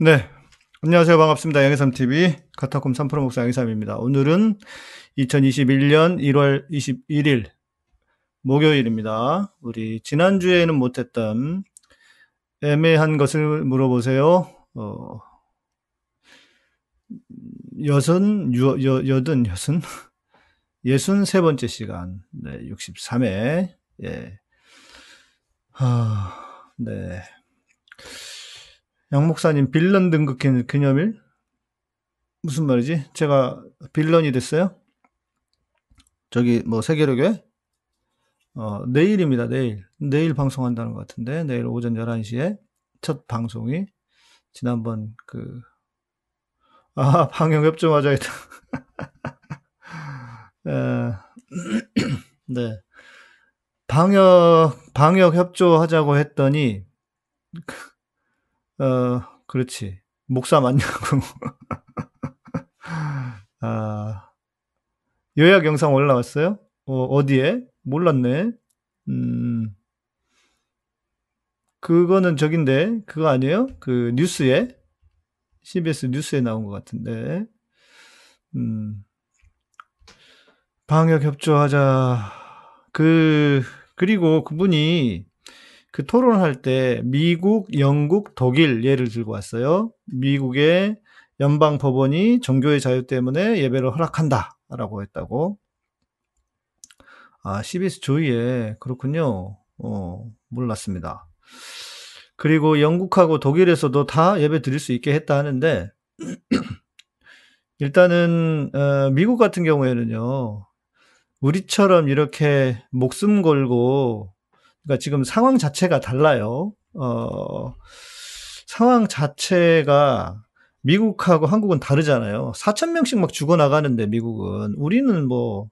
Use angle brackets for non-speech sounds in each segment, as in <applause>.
네. 안녕하세요. 반갑습니다. 양해삼TV 카타콤 3프로 목사 양해삼입니다. 오늘은 2021년 1월 21일 목요일입니다. 우리 지난주에는 못했던 애매한 것을 물어보세요. 어, 여선, 여, 여, 여든, 여순? 예순 세 번째 시간. 네, 63회. 예. 아, 네. 양 목사님 빌런 등급 기념일? 무슨 말이지? 제가 빌런이 됐어요? 저기 뭐 세계로교회? 어, 내일입니다. 내일. 내일 방송한다는 것 같은데 내일 오전 11시에 첫 방송이 지난번 그 아, <laughs> 방역 협조하자 했다. <laughs> <clears throat> 네. 방역 방역 협조하자고 했더니 어, 그렇지. 목사 맞냐고. <laughs> 아, 요약 영상 올라왔어요? 어, 어디에? 몰랐네. 음, 그거는 저긴데, 그거 아니에요? 그 뉴스에? CBS 뉴스에 나온 것 같은데. 음, 방역 협조하자. 그, 그리고 그분이 그 토론할 때 미국, 영국, 독일 예를 들고 왔어요. 미국의 연방 법원이 종교의 자유 때문에 예배를 허락한다라고 했다고. 아, CBS 조이에 그렇군요. 어, 몰랐습니다. 그리고 영국하고 독일에서도 다 예배 드릴 수 있게 했다 하는데 <clears throat> 일단은 어, 미국 같은 경우에는요. 우리처럼 이렇게 목숨 걸고 그러니까 지금 상황 자체가 달라요. 어, 상황 자체가 미국하고 한국은 다르잖아요. 4천 명씩 막 죽어 나가는데 미국은 우리는 뭐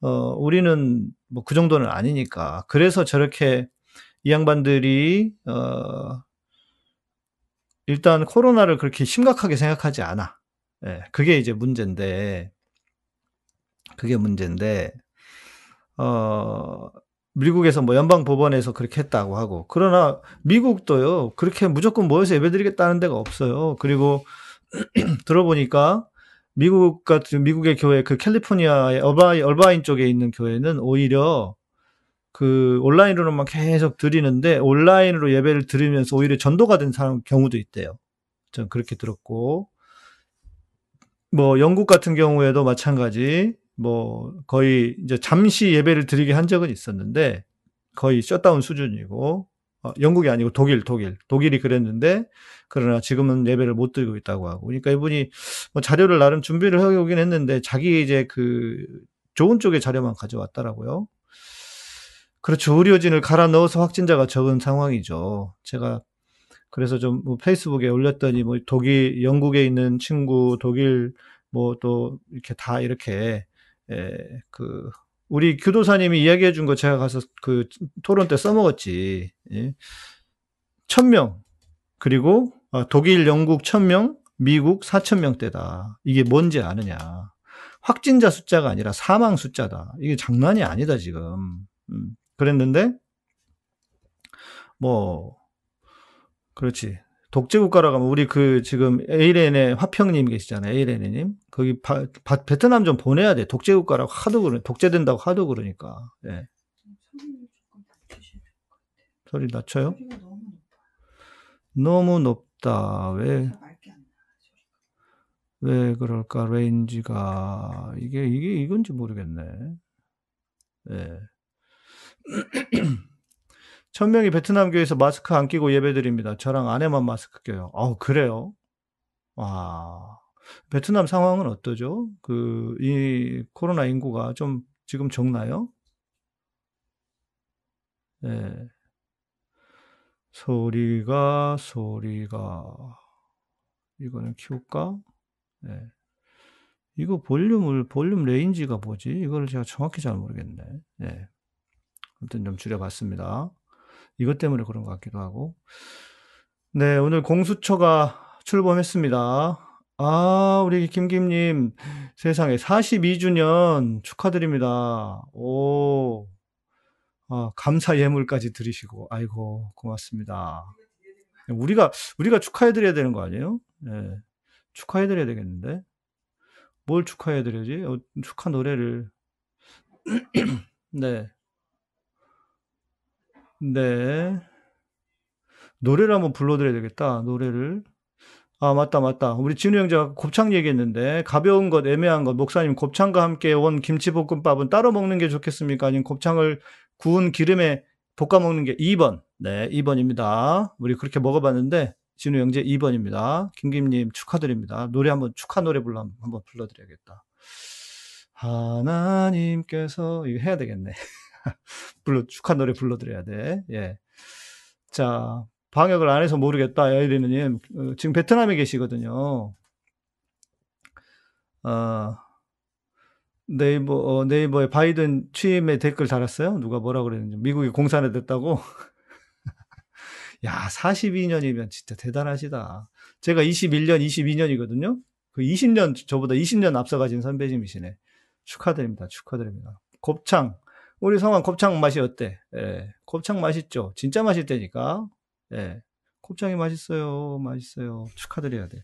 어, 우리는 뭐 그 정도는 아니니까. 그래서 저렇게 이 양반들이 어, 일단 코로나를 그렇게 심각하게 생각하지 않아. 예, 그게 이제 문제인데 그게 문제인데 어 미국에서 뭐 연방 법원에서 그렇게 했다고 하고 그러나 미국도요 그렇게 무조건 모여서 예배드리겠다는 데가 없어요. 그리고 <clears throat> 들어보니까 미국 같은 미국의 교회 그 캘리포니아의 얼바인, 얼바인 쪽에 있는 교회는 오히려 그 온라인으로만 계속 드리는데 온라인으로 예배를 드리면서 오히려 전도가 된 사람 경우도 있대요. 전 그렇게 들었고 뭐 영국 같은 경우에도 마찬가지 뭐 거의 이제 잠시 예배를 드리게 한 적은 있었는데 거의 셧다운 수준이고 어, 영국이 아니고 독일, 독일, 독일이 그랬는데 그러나 지금은 예배를 못 드리고 있다고 하고 그러니까 이분이 뭐 자료를 나름 준비를 해오긴 했는데 자기 이제 그 좋은 쪽의 자료만 가져왔더라고요. 그렇죠. 의료진을 갈아 넣어서 확진자가 적은 상황이죠. 제가 그래서 좀 뭐 페이스북에 올렸더니 뭐 독일, 영국에 있는 친구, 독일 뭐 또 이렇게 다 이렇게 예, 그 우리 교도사님이 이야기해 준 거 제가 가서 그 토론 때 써먹었지. 예. 천명 그리고 어, 독일, 영국 천명 미국 사천 명대다. 이게 뭔지 아느냐? 확진자 숫자가 아니라 사망 숫자다. 이게 장난이 아니다 지금. 음, 그랬는데 뭐 그렇지. 독재국가라고 하면 우리 그 지금 에이렌의 화평님 계시잖아요. 에이렌님. 거기 바, 바, 베트남 좀 보내야 돼. 독재국가라고 하도 그러 독재된다고 하도 그러니까. 예. 소리 낮춰요? 너무 높다. 왜? 왜 그럴까? range가 이게 이게 이건지 모르겠네. 예. <clears throat> 천명이 베트남 교회에서 마스크 안 끼고 예배드립니다. 저랑 아내만 마스크 껴요. 어, 그래요? 와. 베트남 상황은 어떠죠? 그, 이 코로나 인구가 좀 지금 적나요? 네. 소리가, 소리가, 이거는 키울까? 네. 이거 볼륨을, 볼륨 range가 뭐지? 이거를 제가 정확히 잘 모르겠네. 네. 아무튼 좀 줄여봤습니다. 이것 때문에 그런 것 같기도 하고. 네, 오늘 공수처가 출범했습니다. 아, 우리 김김님, 세상에 42주년 축하드립니다. 오, 아, 감사 예물까지 드리시고, 아이고, 고맙습니다. 우리가 우리가 축하해 드려야 되는 거 아니에요? 예. 축하해 드려야 되겠는데. 뭘 축하해 드려야지? 어, 축하 노래를 <clears throat> 네. 네. 노래를 한번 불러 드려야 되겠다. 노래를. 아, 맞다, 맞다. 우리 진우 형제가 곱창 얘기했는데, 가벼운 것, 애매한 것, 목사님, 곱창과 함께 온 김치볶음밥은 따로 먹는 게 좋겠습니까? 아니면 곱창을 구운 기름에 볶아 먹는 게 2번. 네, 2번입니다. 우리 그렇게 먹어봤는데, 진우 형제 2번입니다. 김김님 축하드립니다. 노래 한번, 축하 노래 불러, 한번 불러드려야겠다. 하나님께서, 이거 해야 되겠네. <laughs> <laughs> 불러, 축하 노래 불러드려야 돼. 예. 자, 방역을 안 해서 모르겠다. 야이리느님. 어, 지금 베트남에 계시거든요. 어, 네이버, 어, 네이버에 바이든 취임에 댓글 달았어요? 누가 뭐라 그랬는지. 미국이 공산화 됐다고? <laughs> 야, 42년이면 진짜 대단하시다. 제가 21년, 22년이거든요? 그 20년, 저보다 20년 앞서가신 선배님이시네. 축하드립니다. 축하드립니다. 곱창. 우리 성환 곱창 맛이 어때? 예, 곱창 맛있죠? 진짜 맛있다니까? 예. 곱창이 맛있어요. 맛있어요. 축하드려야 돼.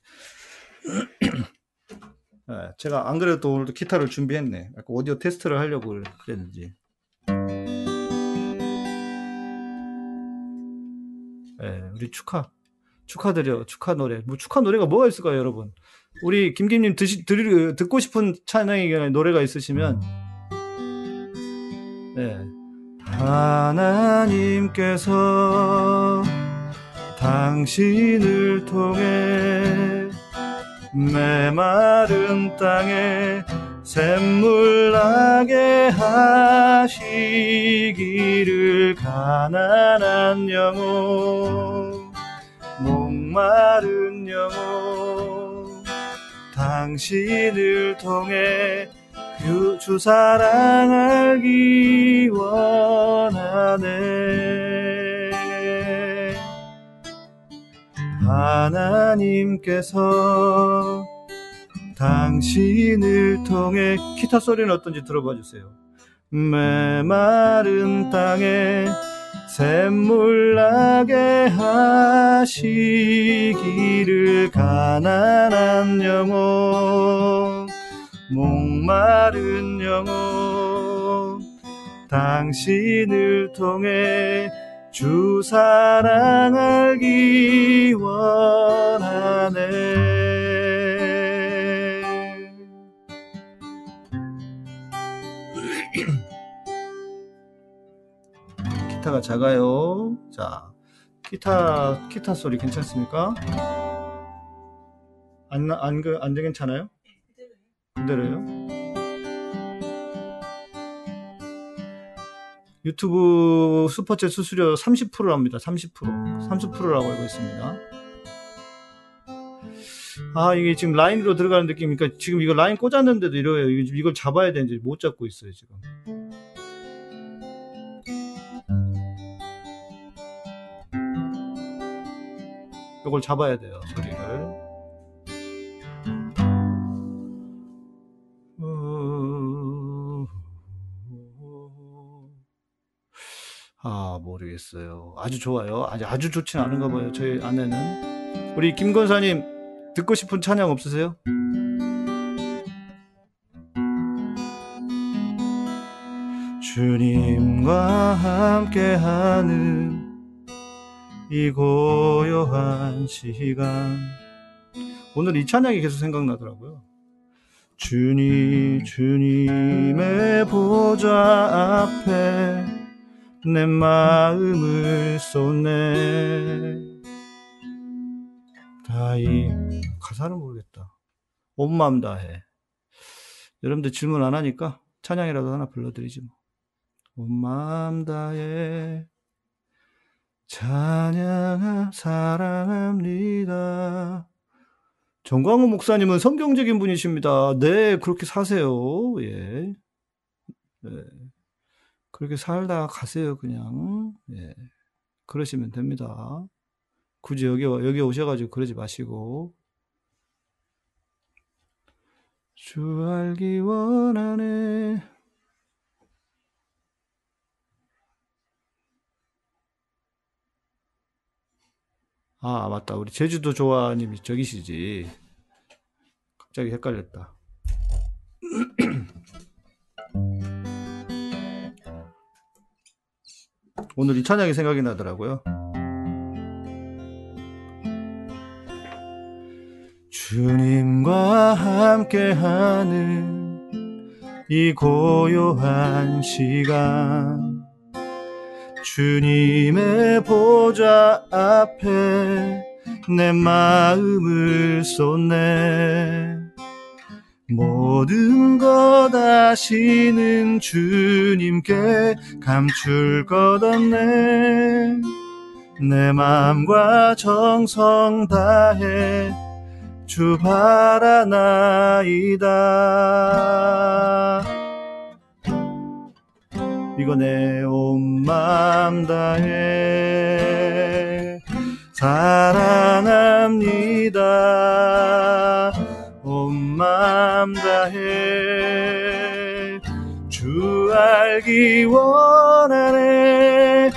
<clears throat> 예, 제가 안 그래도 오늘도 기타를 준비했네. 오디오 테스트를 하려고 그랬는지. 예, 우리 축하. 축하드려. 축하 노래. 뭐 축하 노래가 뭐가 있을까요, 여러분? 우리 김김님 듣고 싶은 찬양의 노래가 있으시면, 네. 하나님께서 당신을 통해 메마른 땅에 샘물 나게 하시기를 가난한 영혼 목마른 영혼 당신을 통해 그 주 사랑 알기 원하네 하나님께서 당신을 통해 기타 소리는 어떤지 들어봐 주세요. 메마른 땅에 샘물 나게 하시기를 가난한 영혼 목마른 영혼 당신을 통해 주 사랑 알기 원하네. <clears throat> 기타가 작아요. 자, 기타, 기타 소리 괜찮습니까? 안, 안, 그, 안 괜찮아요? 그대로요? 유튜브 슈퍼챗 수수료 30%랍니다. 30%. 30%라고 알고 있습니다. 아, 이게 지금 라인으로 들어가는 느낌이니까 지금 이거 라인 꽂았는데도 이래요. 이걸 잡아야 되는지 못 잡고 있어요, 지금. 이걸 잡아야 돼요, 소리를. 모르겠어요. 아주 좋아요. 아주, 아주 좋진 않은가 봐요. 저희 아내는. 우리 김건사님, 듣고 싶은 찬양 없으세요? 주님과 함께하는 이 고요한 시간. 오늘 이 찬양이 계속 생각나더라고요. 주님, 주님의 보좌 앞에 내 마음을 쏟네. 다이 가사는 모르겠다. 온 마음 다해. 여러분들 질문 안 하니까 찬양이라도 하나 불러드리지 뭐. 온 마음 다해 찬양 사랑합니다. 정광호 목사님은 성경적인 분이십니다. 네, 그렇게 사세요. 예. 네. 그렇게 살다 가세요, 그냥. 예. 그러시면 됩니다. 굳이 여기, 여기 오셔가지고 그러지 마시고. 주 알기 원하네. 아, 맞다. 우리 제주도 조아님이 저기시지. 갑자기 헷갈렸다. <clears throat> 오늘 이 찬양이 생각이 나더라고요. 주님과 함께하는 이 고요한 시간 주님의 보좌 앞에 내 마음을 쏟네 모든 것 아시는 주님께 감출 것 없네. 내 마음과 정성 다해 주 바라나이다. 이거 내 온 맘 다해 사랑합니다. 온 맘 다해. 주 알기 원하네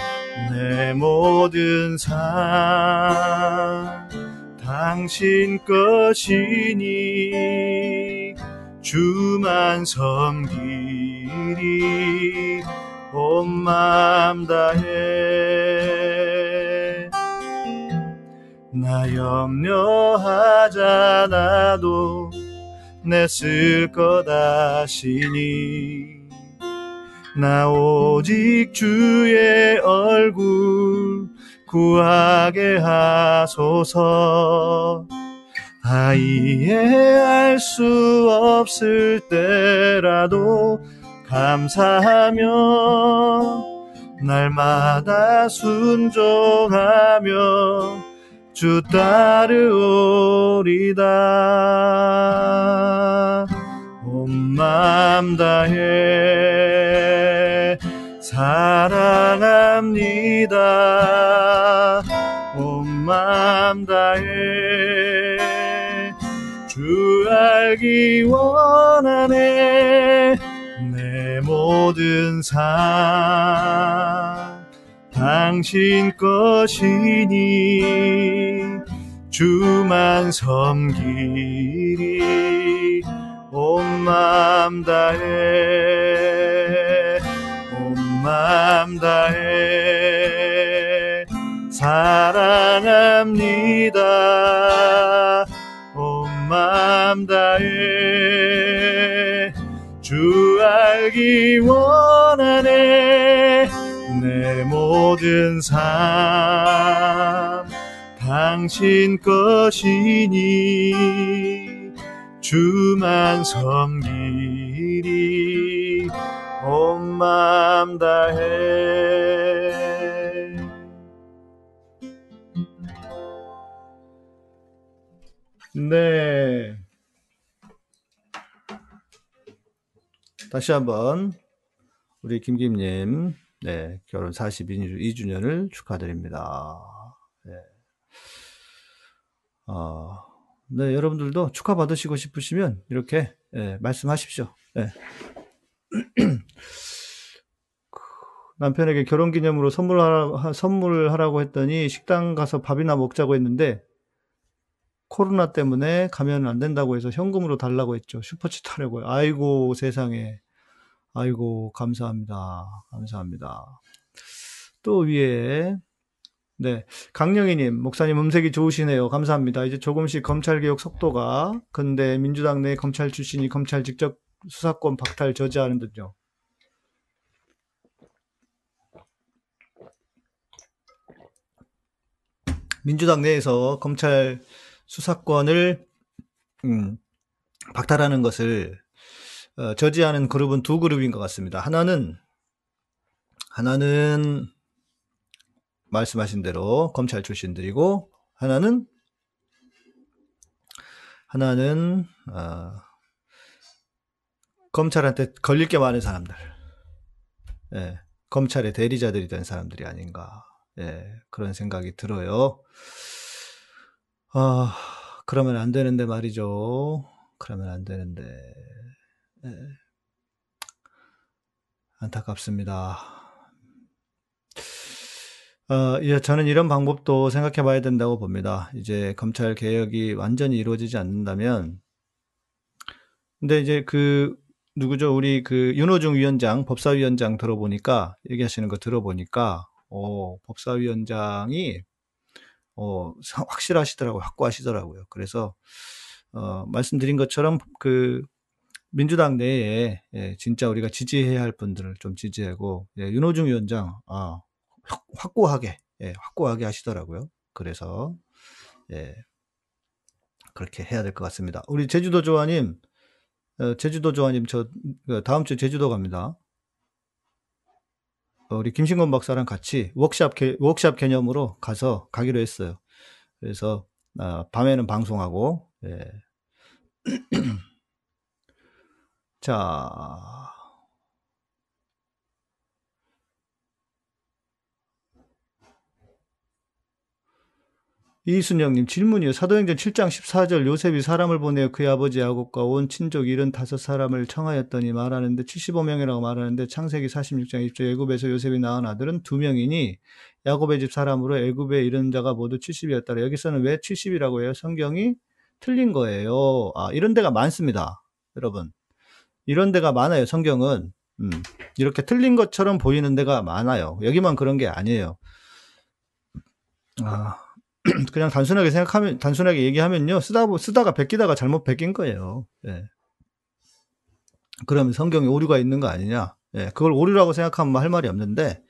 내 모든 삶. 당신 것이니 주만 섬기리 온 맘 다해. 나 염려하잖아도 내쓸것 아시니. 나 오직 주의 얼굴 구하게 하소서. 아이에 알 수 없을 때라도 감사하며 날마다 순종하며 주 따르오리다. 온맘 다해 사랑합니다. 온맘 다해 주 알기 원하네. 내 모든 삶 당신 것이니 주만 섬기리 온 맘 다해 온 맘 다해. 사랑합니다. 온 맘 다해. 주 알기 원하네 내 모든 삶 당신 것이니 주만 섬기리 온 맘 다해. 네. 다시 한번 우리 김김님 네 결혼 42주년을 축하드립니다. 네. 어, 네, 여러분들도 축하받으시고 싶으시면 이렇게 예, 말씀하십시오. 예. <clears throat> 남편에게 결혼 기념으로 선물하라, 선물하라고 했더니 식당 가서 밥이나 먹자고 했는데 코로나 때문에 가면 안 된다고 해서 현금으로 달라고 했죠. 슈퍼챗 하려고요. 아이고 세상에. 아이고 감사합니다. 감사합니다. 또 위에 네. 강영희님, 목사님 음색이 좋으시네요. 감사합니다. 이제 조금씩 검찰개혁 속도가, 근데 민주당 내 검찰 출신이 검찰 직접 수사권 박탈 저지하는 듯요. 민주당 내에서 검찰 수사권을, 음, 박탈하는 것을, 어, 저지하는 그룹은 두 그룹인 것 같습니다. 하나는, 하나는 말씀하신 대로 검찰 출신들이고 하나는 하나는 어, 검찰한테 걸릴 게 많은 사람들, 예, 검찰의 대리자들이 된 사람들이 아닌가, 예, 그런 생각이 들어요. 아, 그러면 안 되는데 말이죠. 그러면 안 되는데, 예, 안타깝습니다. 어, 예, 저는 이런 방법도 생각해 봐야 된다고 봅니다. 이제 검찰 개혁이 완전히 이루어지지 않는다면, 근데 이제 그, 누구죠? 우리 그 윤호중 위원장, 법사위원장 들어보니까, 얘기하시는 거 들어보니까, 어, 법사위원장이, 어, 확실하시더라고요. 확고하시더라고요. 그래서, 어, 말씀드린 것처럼 그, 민주당 내에, 예, 진짜 우리가 지지해야 할 분들을 좀 지지하고, 예, 윤호중 위원장, 아, 확고하게, 예, 확고하게 하시더라고요. 그래서, 예, 그렇게 해야 될 것 같습니다. 우리 제주도 조아님, 어, 제주도 조아님, 저, 그 다음 주 제주도 갑니다. 어, 우리 김신건 박사랑 같이 워크샵, 개, 워크샵 개념으로 가서 가기로 했어요. 그래서, 어, 밤에는 방송하고, 예. <clears throat> 자, 이순영님 질문이요. 사도행전 7장 14절 요셉이 사람을 보내어 그의 아버지 야곱과 온 친족 75사람을 청하였더니 말하는데 75명이라고 말하는데 창세기 46장 2절 애굽에서 요셉이 낳은 아들은 2명이니 야곱의 집 사람으로 애굽에 이른 자가 모두 70이었다라. 여기서는 왜 70이라고 해요? 성경이 틀린 거예요. 아, 이런 데가 많습니다. 여러분. 이런 데가 많아요. 성경은. 음, 이렇게 틀린 것처럼 보이는 데가 많아요. 여기만 그런 게 아니에요. 아, <clears throat> 그냥 단순하게 생각하면, 단순하게 얘기하면요. 쓰다, 쓰다가 베끼다가 잘못 베낀 거예요. 예. 그러면 성경에 오류가 있는 거 아니냐. 예. 그걸 오류라고 생각하면 할 말이 없는데,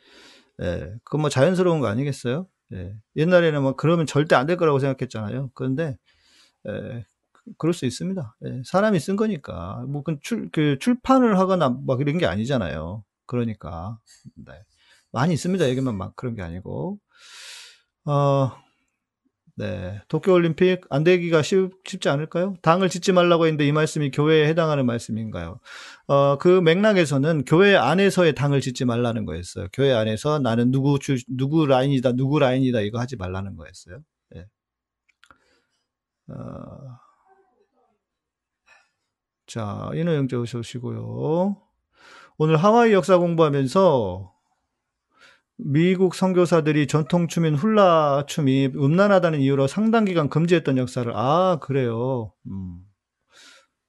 예. 그건 뭐 자연스러운 거 아니겠어요? 예. 옛날에는 뭐 그러면 절대 안 될 거라고 생각했잖아요. 그런데, 예. 그럴 수 있습니다. 예. 사람이 쓴 거니까. 뭐, 그 출, 그 출판을 하거나 막 이런 게 아니잖아요. 그러니까. 네. 많이 있습니다. 여기만 막 그런 게 아니고. 어, 네. 도쿄올림픽 안 되기가 쉽, 쉽지 않을까요? 당을 짓지 말라고 했는데 이 말씀이 교회에 해당하는 말씀인가요? 어, 그 맥락에서는 교회 안에서의 당을 짓지 말라는 거였어요. 교회 안에서 나는 누구 주, 누구 라인이다, 누구 라인이다 이거 하지 말라는 거였어요. 네. 어, 자, 인호영재 오시고요. 오늘 하와이 역사 공부하면서 미국 선교사들이 전통 춤인 훌라 춤이 음란하다는 이유로 상당 기간 금지했던 역사를 아 그래요. 음.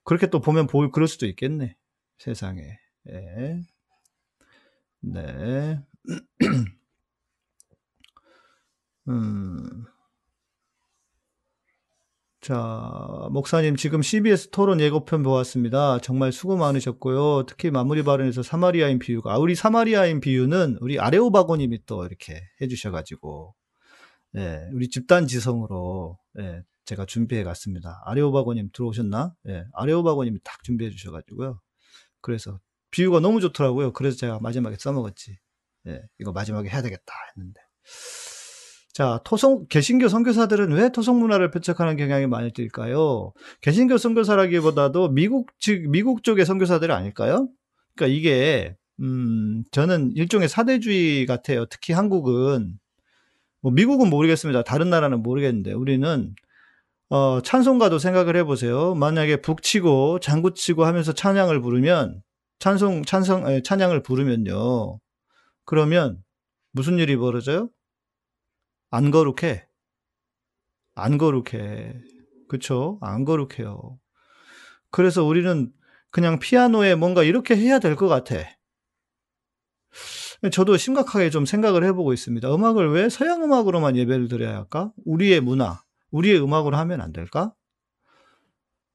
그렇게 또 보면 보 그럴 수도 있겠네. 세상에. 예. 네. <clears throat> 음. 자, 목사님 지금 CBS 토론 예고편 보았습니다. 정말 수고 많으셨고요. 특히 마무리 발언에서 사마리아인 비유가, 아, 우리 사마리아인 비유는 우리 아레오바고님이 또 이렇게 해주셔가지고, 예, 우리 집단 지성으로, 예, 제가 준비해 갔습니다. 아레오바고님 들어오셨나? 예, 아레오바고님이 딱 준비해 주셔가지고요. 그래서 비유가 너무 좋더라고요. 그래서 제가 마지막에 써먹었지. 예, 이거 마지막에 해야 되겠다 했는데. 자, 토성, 개신교 선교사들은 왜 토성 문화를 표척하는 경향이 많을까요? 개신교 선교사라기보다도 미국, 즉, 미국 쪽의 선교사들이 아닐까요? 그러니까 이게, 음, 저는 일종의 사대주의 같아요. 특히 한국은, 뭐, 미국은 모르겠습니다. 다른 나라는 모르겠는데, 우리는, 어, 찬송가도 생각을 해보세요. 만약에 북치고, 장구치고 하면서 찬양을 부르면, 찬송, 찬성, 찬양을 부르면요. 그러면, 무슨 일이 벌어져요? 안 거룩해. 안 거룩해. 그쵸? 안 거룩해요. 그래서 우리는 그냥 피아노에 뭔가 이렇게 해야 될 것 같아. 저도 심각하게 좀 생각을 해보고 있습니다. 음악을 왜 서양 음악으로만 예배를 드려야 할까? 우리의 문화, 우리의 음악으로 하면 안 될까?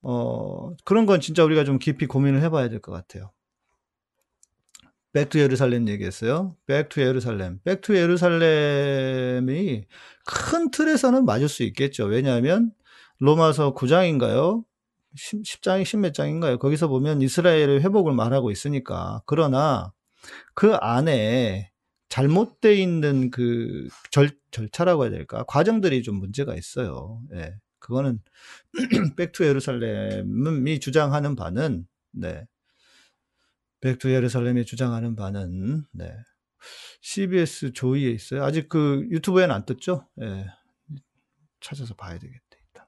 어, 그런 건 진짜 우리가 좀 깊이 고민을 해봐야 될 것 같아요. Back to 예루살렘 얘기했어요. Back to 예루살렘. Back to 예루살렘이 큰 틀에서는 맞을 수 있겠죠. 왜냐하면 로마서 9장인가요? 10, 장이 10몇 장인가요? 거기서 보면 이스라엘의 회복을 말하고 있으니까. 그러나 그 안에 잘못되어 있는 그 절, 절차라고 해야 될까? 과정들이 좀 문제가 있어요. 예. 그거는 <clears throat> Back to 예루살렘이 주장하는 바는 네. 백투 예루살렘이 주장하는 바는 네. CBS 조이에 있어요. 아직 그 유튜브에는 안 떴죠? 예. 찾아서 봐야 되겠다. 일단.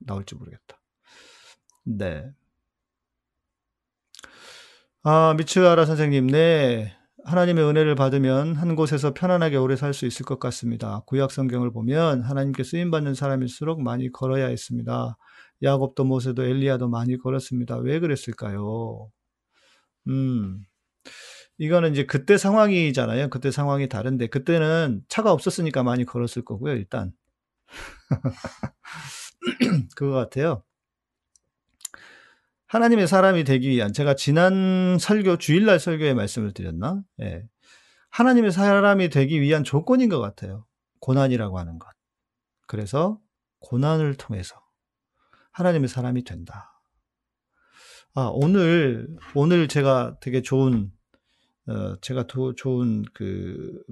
나올지 모르겠다. 네. 아, 미츠아라 선생님, 네. 하나님의 은혜를 받으면 한 곳에서 편안하게 오래 살 수 있을 것 같습니다. 구약 성경을 보면 하나님께 쓰임 받는 사람일수록 많이 걸어야 했습니다. 야곱도 모세도 엘리야도 많이 걸었습니다. 왜 그랬을까요? 음. 이거는 이제 그때 상황이잖아요. 그때 상황이 다른데 그때는 차가 없었으니까 많이 걸었을 거고요. 일단 <laughs> 그거 같아요. 하나님의 사람이 되기 위한 제가 지난 설교 주일날 설교에 말씀을 드렸나? 예. 하나님의 사람이 되기 위한 조건인 것 같아요. 고난이라고 하는 것. 그래서 고난을 통해서 하나님의 사람이 된다. 아, 오늘 오늘 제가 되게 좋은 어, 제가 도, 좋은 그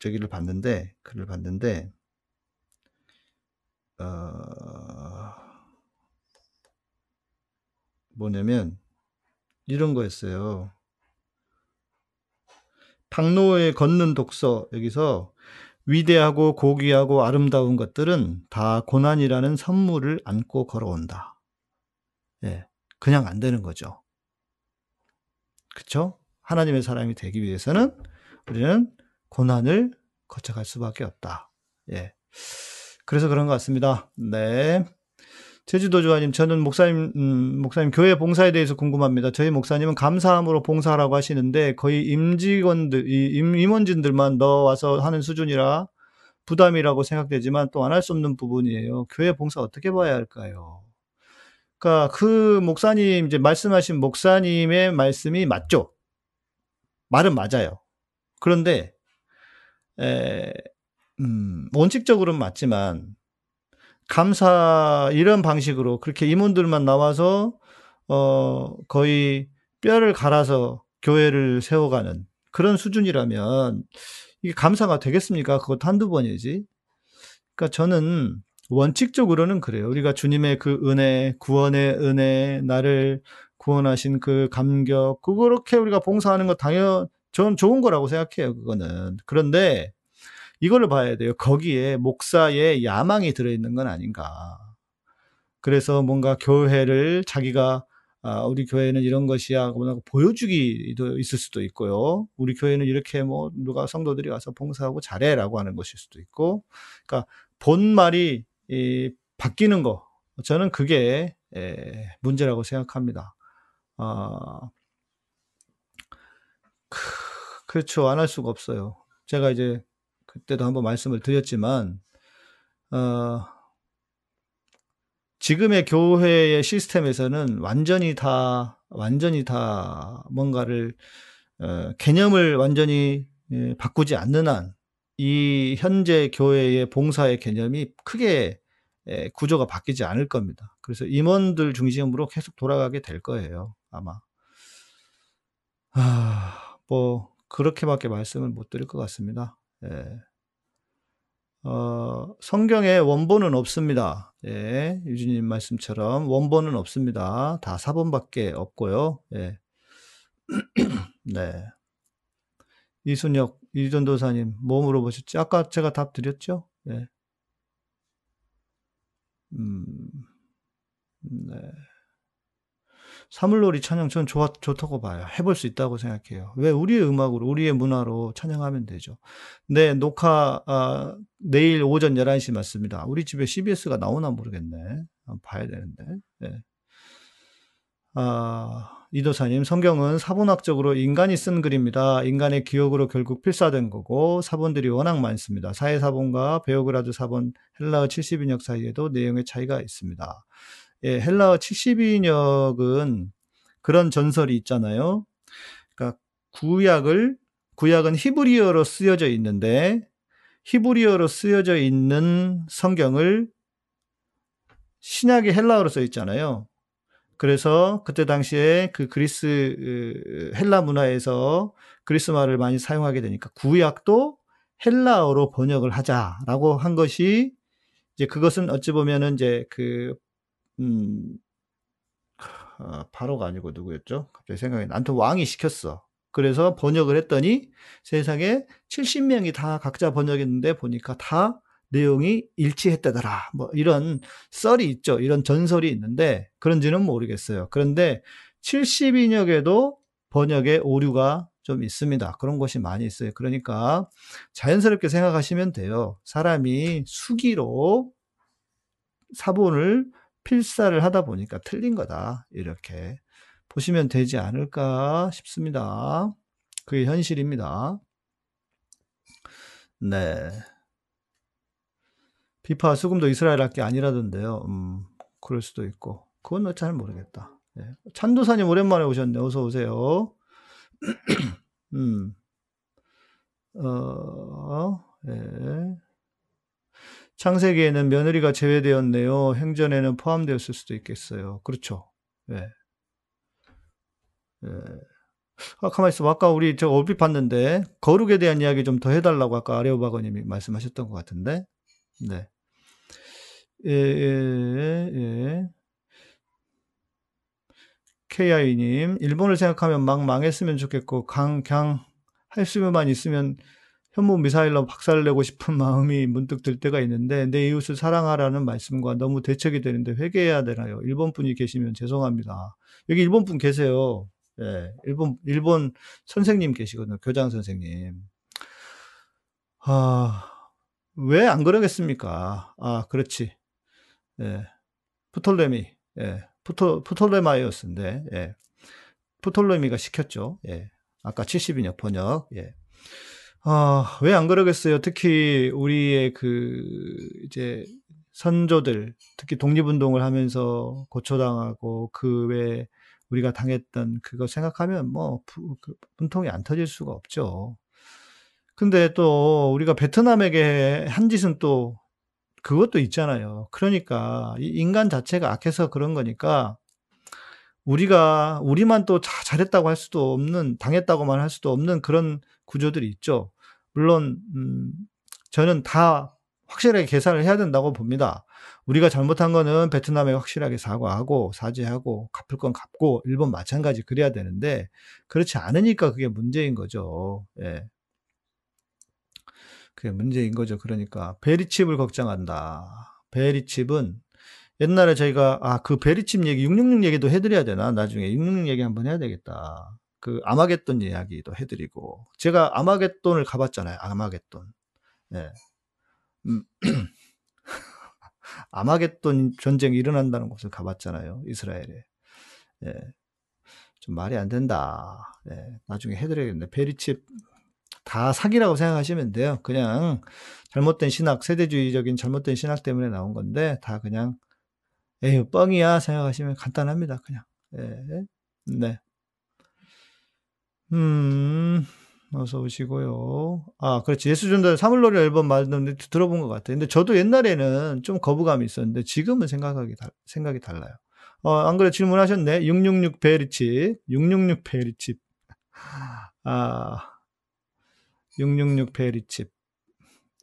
저기를 봤는데 글을 봤는데 어, 뭐냐면 이런 거였어요. 당로에 걷는 독서 여기서 위대하고 고귀하고 아름다운 것들은 다 고난이라는 선물을 안고 걸어온다. 예, 그냥 안 되는 거죠. 그쵸? 하나님의 사람이 되기 위해서는 우리는 고난을 거쳐갈 수밖에 없다. 예. 그래서 그런 것 같습니다. 네. 제주도 조아님, 저는 목사님, 음, 목사님 교회 봉사에 대해서 궁금합니다. 저희 목사님은 감사함으로 봉사하라고 하시는데 거의 임직원들, 임, 임원진들만 넣어와서 하는 수준이라 부담이라고 생각되지만 또 안 할 수 없는 부분이에요. 교회 봉사 어떻게 봐야 할까요? 그러니까 그 목사님 이제 말씀하신 목사님의 말씀이 맞죠? 말은 맞아요. 그런데 에, 음, 원칙적으로는 맞지만 감사 이런 방식으로 그렇게 임원들만 나와서 어 거의 뼈를 갈아서 교회를 세워가는 그런 수준이라면 이게 감사가 되겠습니까? 그것도 한두 번이지. 그러니까 저는 원칙적으로는 그래요. 우리가 주님의 그 은혜, 구원의 은혜, 나를 구원하신 그 감격, 그렇게 우리가 봉사하는 거 당연, 전 좋은 거라고 생각해요. 그거는. 그런데 이거를 봐야 돼요. 거기에 목사의 야망이 들어있는 건 아닌가. 그래서 뭔가 교회를 자기가 아, 우리 교회는 이런 것이야. 하고 보여주기도 있을 수도 있고요. 우리 교회는 이렇게 뭐 누가 성도들이 와서 봉사하고 잘해라고 하는 것일 수도 있고. 그러니까 본말이 이, 바뀌는 거. 저는 그게 에, 문제라고 생각합니다. 아, 그렇죠. 안 할 수가 없어요. 제가 이제 그때도 한번 말씀을 드렸지만, 어, 지금의 교회의 시스템에서는 완전히 다, 완전히 다 뭔가를, 어, 개념을 완전히 예, 바꾸지 않는 한, 이 현재 교회의 봉사의 개념이 크게 예, 구조가 바뀌지 않을 겁니다. 그래서 임원들 중심으로 계속 돌아가게 될 거예요, 아마. 아, 뭐, 그렇게밖에 말씀을 못 드릴 것 같습니다. 예. 어, 성경에 원본은 없습니다. 예, 유진님 말씀처럼 원본은 없습니다. 다 사본밖에 없고요. 예. <clears throat> 네. 이순혁, 이전도사님, 뭐 물어보셨지? 아까 제가 답 드렸죠? 예. 음, 네. 사물놀이 찬양 전 좋아, 좋다고 봐요. 해볼 수 있다고 생각해요. 왜 우리의 음악으로, 우리의 문화로 찬양하면 되죠. 네, 녹화, 아, 내일 오전 11시 맞습니다. 우리 집에 CBS가 나오나 모르겠네. 봐야 되는데. 네. 아, 이도사님, 성경은 사본학적으로 인간이 쓴 글입니다. 인간의 기억으로 결국 필사된 거고, 사본들이 워낙 많습니다. 사해사본과 레닌그라드 사본, 헬라어 70인역 사이에도 내용의 차이가 있습니다. 예, 헬라어 70인역은 그런 전설이 있잖아요. 그러니까 구약을 구약은 히브리어로 쓰여져 있는데 히브리어로 쓰여져 있는 성경을 신약이 헬라어로 써 있잖아요. 그래서 그때 당시에 그 그리스 헬라 문화에서 그리스 말을 많이 사용하게 되니까 구약도 헬라어로 번역을 하자라고 한 것이 이제 그것은 어찌 보면은 이제 그 음, 아, 바로가 아니고 누구였죠? 갑자기 생각이 나. 아무튼 왕이 시켰어. 그래서 번역을 했더니 세상에 70명이 다 각자 번역했는데 보니까 다 내용이 일치했다더라. 뭐 이런 썰이 있죠. 이런 전설이 있는데 그런지는 모르겠어요. 그런데 70인역에도 번역에 오류가 좀 있습니다. 그런 곳이 많이 있어요. 그러니까 자연스럽게 생각하시면 돼요. 사람이 수기로 사본을 필사를 하다 보니까 틀린 거다. 이렇게 보시면 되지 않을까 싶습니다. 그게 현실입니다. 네. 비파 수금도 이스라엘 학기 아니라던데요. 음, 그럴 수도 있고. 그건 잘 모르겠다. 네. 찬도사님 오랜만에 오셨네. 어서 오세요. <clears throat> 음. 어, 예. 창세기에는 며느리가 제외되었네요. 행전에는 포함되었을 수도 있겠어요. 그렇죠. 예. 예. 아, 가만히 있어. 아까 우리 저 얼핏 봤는데, 거룩에 대한 이야기 좀 더 해달라고 아까 아레오바거님이 말씀하셨던 것 같은데, 네. 예, 예, 예. KI님, 일본을 생각하면 막 망했으면 좋겠고, 강, 그냥 할 수만 있으면 현무 미사일로 박살내고 싶은 <laughs> 마음이 문득 들 때가 있는데, 내 이웃을 사랑하라는 말씀과 너무 대척이 되는데 회개해야 되나요? 일본 분이 계시면 죄송합니다. 여기 일본 분 계세요. 예, 일본, 일본 선생님 계시거든요. 교장 선생님. 아, 왜 안 그러겠습니까? 아, 그렇지. 예, 프톨레미, 예, 프토, 프톨레마이오스인데, 예, 프톨레미가 시켰죠. 예, 아까 70인역 번역, 예. 아, 왜 안 그러겠어요? 특히 우리의 그, 이제, 선조들, 특히 독립운동을 하면서 고초당하고 그 외에 우리가 당했던 그거 생각하면 뭐그 분통이 안 터질 수가 없죠. 근데 또 우리가 베트남에게 한 짓은 또 그것도 있잖아요. 그러니까 인간 자체가 악해서 그런 거니까 우리가 우리만 또 잘했다고 할 수도 없는 당했다고만 할 수도 없는 그런 구조들이 있죠. 물론 음 저는 다 확실하게 계산을 해야 된다고 봅니다. 우리가 잘못한 거는 베트남에 확실하게 사과하고 사죄하고 갚을 건 갚고 일본 마찬가지 그래야 되는데 그렇지 않으니까 그게 문제인 거죠. 예. 그게 문제인 거죠. 그러니까 베리칩을 걱정한다. 베리칩은 옛날에 저희가 아 그 베리칩 얘기 666 얘기도 해드려야 되나 나중에 666 얘기 한번 해야 되겠다. 그 아마겟돈 이야기도 해드리고 제가 아마겟돈을 가봤잖아요. 아마겟돈. 예. 음, <clears throat> 아마겟돈 전쟁이 일어난다는 곳을 가봤잖아요. 이스라엘에. 예. 좀 말이 안 된다. 예. 나중에 해드려야겠네. 베리칩 다 사기라고 생각하시면 돼요. 그냥 잘못된 신학, 세대주의적인 잘못된 신학 때문에 나온 건데 다 그냥 에휴 뻥이야 생각하시면 간단합니다. 그냥. 예. 네. 음. 어서 오시고요. 아, 그렇지. 예수전도 사물놀이 앨범 말도 들어본 것 같아요. 근데 저도 옛날에는 좀 거부감이 있었는데 지금은 생각하기 달, 생각이 달라요. 어, 안 그래 질문하셨네. 666 베리칩. 666 베리칩. 아, 666 베리칩.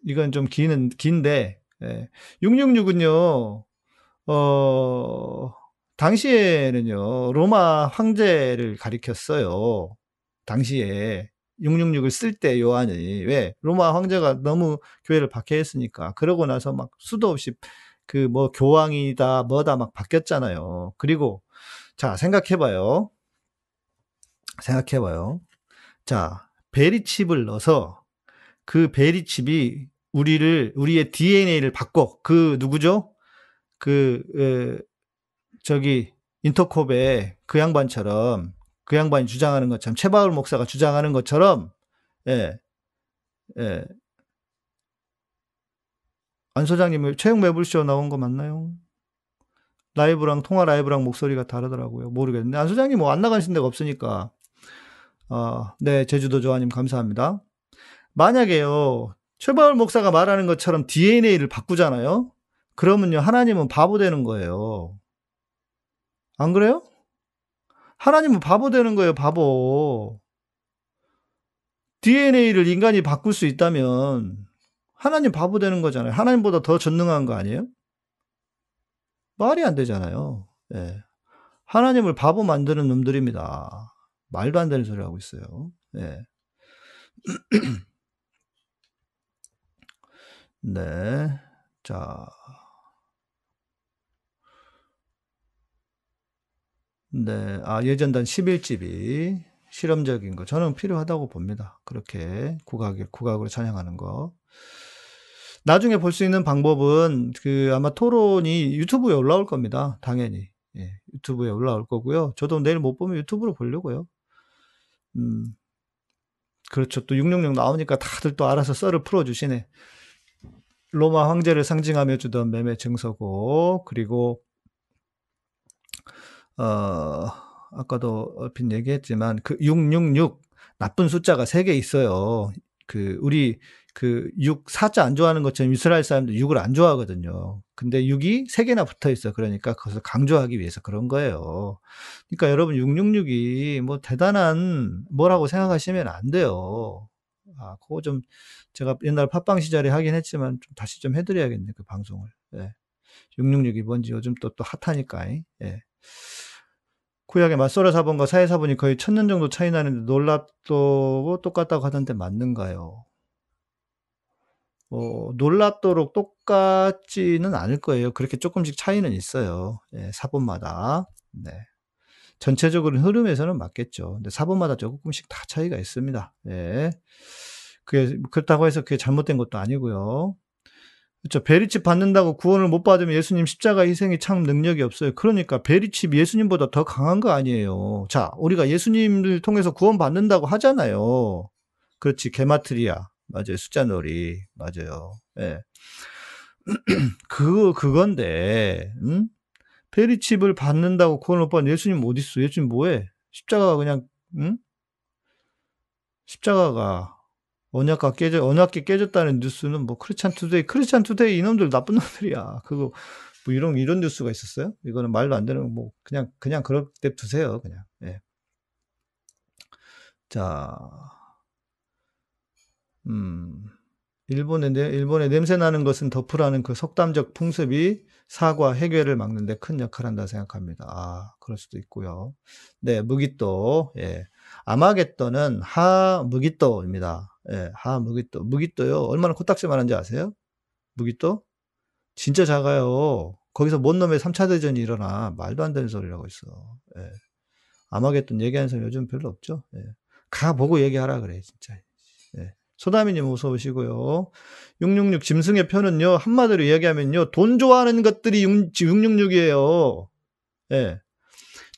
이건 좀 기는, 긴데, 예. 666은요, 어, 당시에는요, 로마 황제를 가리켰어요. 당시에. 666을 쓸 때 요한이 왜 로마 황제가 너무 교회를 박해했으니까 그러고 나서 막 수도 없이 그 뭐 교황이다 뭐다 막 바뀌었잖아요. 그리고 자 생각해봐요. 생각해봐요. 자 베리칩을 넣어서 그 베리칩이 우리를 우리의 DNA를 바꿔 그 누구죠? 그 에, 저기 인터콥의 그 양반처럼 그 양반이 주장하는 것처럼 최바울 목사가 주장하는 것처럼 예. 예. 안 소장님 최영 매불쇼 나온 거 맞나요? 라이브랑 통화 라이브랑 목소리가 다르더라고요. 모르겠는데 안 소장님 뭐 안 나가신 데가 없으니까 어, 네 제주도 조아님 감사합니다. 만약에요 최바울 목사가 말하는 것처럼 DNA를 바꾸잖아요. 그러면요 하나님은 바보 되는 거예요. 안 그래요? 하나님은 바보 되는 거예요, 바보. DNA를 인간이 바꿀 수 있다면 하나님 바보 되는 거잖아요. 하나님보다 더 전능한 거 아니에요? 말이 안 되잖아요. 네. 하나님을 바보 만드는 놈들입니다. 말도 안 되는 소리 하고 있어요. 네. <clears throat> 네. 자. 네. 아, 예전단 11집이 실험적인 거 저는 필요하다고 봅니다. 그렇게 국악 국악으로 찬양하는 거. 나중에 볼 수 있는 방법은 그 아마 토론이 유튜브에 올라올 겁니다. 당연히. 예, 유튜브에 올라올 거고요. 저도 내일 못 보면 유튜브로 보려고요. 음. 그렇죠. 또 666 나오니까 다들 또 알아서 썰을 풀어 주시네. 로마 황제를 상징하며 주던 매매 증서고 그리고 어 아까도 얼핏 얘기했지만 그 666 나쁜 숫자가 3개 있어요. 그 우리 그 6, 4자 안 좋아하는 것처럼 이스라엘 사람들 6을 안 좋아하거든요. 근데 6이 3개나 붙어 있어. 그러니까 그것을 강조하기 위해서 그런 거예요. 그러니까 여러분 666이 뭐 대단한 뭐라고 생각하시면 안 돼요. 아, 그거 좀 제가 옛날 팟빵 시절에 하긴 했지만 좀 다시 좀 해드려야겠네, 그 방송을. 예. 666이 뭔지 요즘 또, 또 핫하니까. 예. 구약의 맞소라 사본과 사회 사본이 거의 천년 정도 차이 나는데 놀랍도 똑같다고 하던데 맞는가요? 어, 놀랍도록 똑같지는 않을 거예요. 그렇게 조금씩 차이는 있어요. 예, 사본마다. 네. 전체적으로 흐름에서는 맞겠죠. 근데 사본마다 조금씩 다 차이가 있습니다. 예. 그게, 그렇다고 해서 그게 잘못된 것도 아니고요. 그렇죠. 베리칩 받는다고 구원을 못 받으면 예수님 십자가 희생이 참 능력이 없어요. 그러니까 베리칩 예수님보다 더 강한 거 아니에요. 자, 우리가 예수님을 통해서 구원 받는다고 하잖아요. 그렇지. 게마트리아. 맞아요. 숫자 놀이. 맞아요. 예. <clears throat> 그, 그건데, 응? VeriChip을 받는다고 못 받는 예수님 어딨어? 예수님 뭐해? 십자가가 그냥, 응? 십자가가 언약궤가 깨져, 언약궤 깨졌다는 뉴스는 뭐 크리스찬 투데이, 크리스찬 투데이 이놈들 나쁜 놈들이야. 그거 뭐 이런 이런 뉴스가 있었어요? 이거는 말도 안 되는 뭐 그냥 그냥 냅두세요, 그냥. 예. 자, 음, 일본의 일본의 냄새 나는 것은 덮으라는 그 속담적 풍습이 사과 해결을 막는데 큰 역할을 한다 생각합니다. 아, 그럴 수도 있고요. 네, 무기또, 예. 아마겟돈은 하 무기또입니다. 예, 하 무기또. 무기또요. 얼마나 코딱지만한지 아세요? 무기또? 진짜 작아요. 거기서 뭔 놈의 3차 대전이 일어나. 말도 안 되는 소리라고 있어. 예. 아마겟돈 얘기하는 사람 요즘 별로 없죠. 예. 가보고 얘기하라 그래, 진짜. 예. 소다미님 어서 오시고요. 666 짐승의 표는요, 한마디로 이야기하면요, 돈 좋아하는 것들이 6, 666이에요. 예.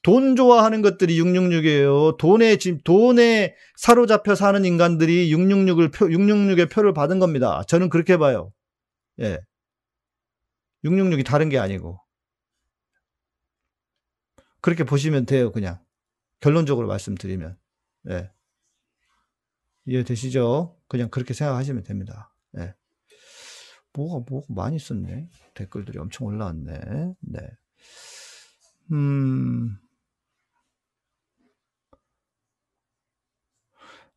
돈 좋아하는 것들이 666이에요. 돈에, 지금 돈에 사로잡혀 사는 인간들이 666을 표, 666의 표를 받은 겁니다. 저는 그렇게 봐요. 예. 666이 다른 게 아니고. 그렇게 보시면 돼요, 그냥. 결론적으로 말씀드리면. 예. 이해되시죠? 그냥 그렇게 생각하시면 됩니다. 예. 뭐가, 뭐가 많이 썼네. 댓글들이 엄청 올라왔네. 네. 음.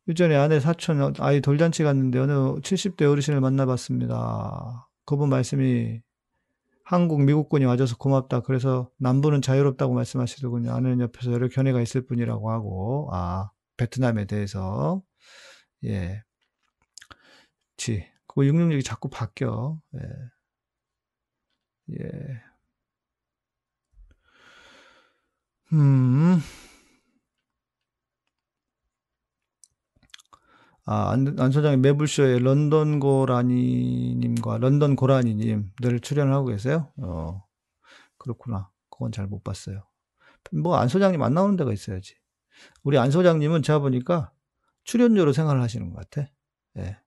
예전에 아내 사촌 아이 돌잔치 갔는데 어느 70대 어르신을 만나봤습니다. 그분 말씀이 한국 미국군이 와줘서 고맙다. 그래서 남부는 자유롭다고 말씀하시더군요. 아내는 옆에서 여러 견해가 있을 뿐이라고 하고 아 베트남에 대해서 예. 지. 그거 666이 자꾸 바뀌어. 예. 예. 음. 아, 안, 안 소장이 매불쇼에 런던 고라니님과 런던 고라니님 늘 출연을 하고 계세요? 어, 그렇구나. 그건 잘 못 봤어요. 뭐, 안 소장님 안 나오는 데가 있어야지. 우리 안 소장님은 제가 보니까 출연료로 생활을 하시는 것 같아. 예.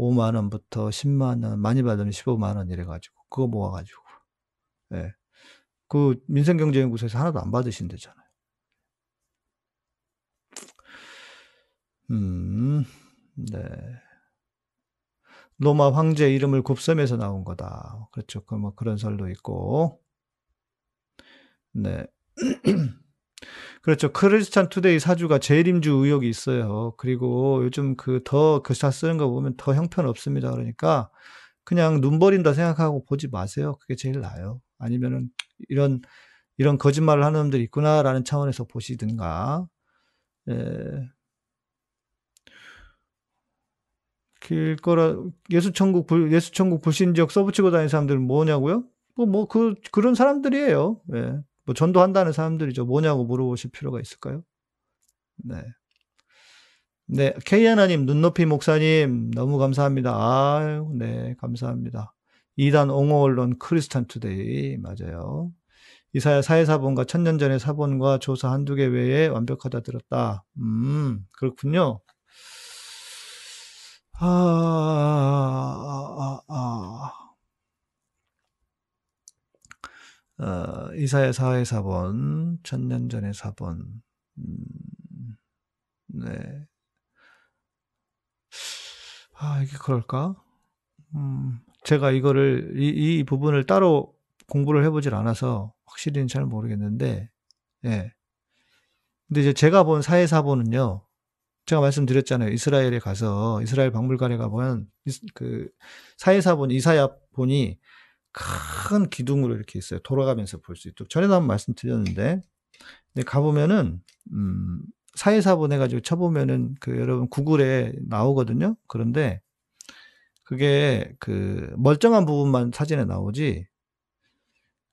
5만 원부터 10만 원, 많이 받으면 15만 원 이래 가지고, 그거 모아 가지고. 예. 그 민생경제연구소에서 하나도 안 받으신대잖아요. 음. 네. 로마 황제 이름을 곱셈해서 나온 거다. 그렇죠. 그 뭐 그런 설도 있고. 네. <clears throat> 그렇죠. 크리스찬 투데이 사주가 재림주 의혹이 있어요. 그리고 요즘 그 더 글자 쓰는 거 보면 더 형편없습니다. 그러니까 그냥 눈 버린다 생각하고 보지 마세요. 그게 제일 나아요. 아니면은 이런 이런 거짓말을 하는 놈들이 있구나라는 차원에서 보시든가. 예. 길거라 예수천국 불 예수천국 불신 지역 써붙이고 다니는 사람들은 뭐냐고요? 뭐뭐그 그런 사람들이에요. 예. 뭐 전도한다는 사람들이죠. 뭐냐고 물어보실 필요가 있을까요? 네. 네, 케이하나님, 눈높이 목사님, 너무 감사합니다. 아유, 네, 감사합니다. 이단 옹호 언론 크리스찬 투데이, 맞아요. 이사야 사해 사본과 천년 전의 사본과 조사 한두 개 외에 완벽하다 들었다. 음, 그렇군요. 아, 아, 아, 아. 어, 이사야 사해사본, 천년 전의 사본. 음, 네. 아, 이게 그럴까? 음, 제가 이거를, 이, 이 부분을 따로 공부를 해보질 않아서 확실히는 잘 모르겠는데, 예. 근데 이제 제가 본 사회사본은요, 제가 말씀드렸잖아요. 이스라엘에 가서, 이스라엘 박물관에 가보면, 그, 사회사본, 이사야 본이 큰 기둥으로 이렇게 있어요. 돌아가면서 볼 수 있도록. 전에도 한번 말씀드렸는데, 근데 가보면은, 음, 사회사본 해가지고 쳐보면은 그 여러분 구글에 나오거든요. 그런데 그게 그 멀쩡한 부분만 사진에 나오지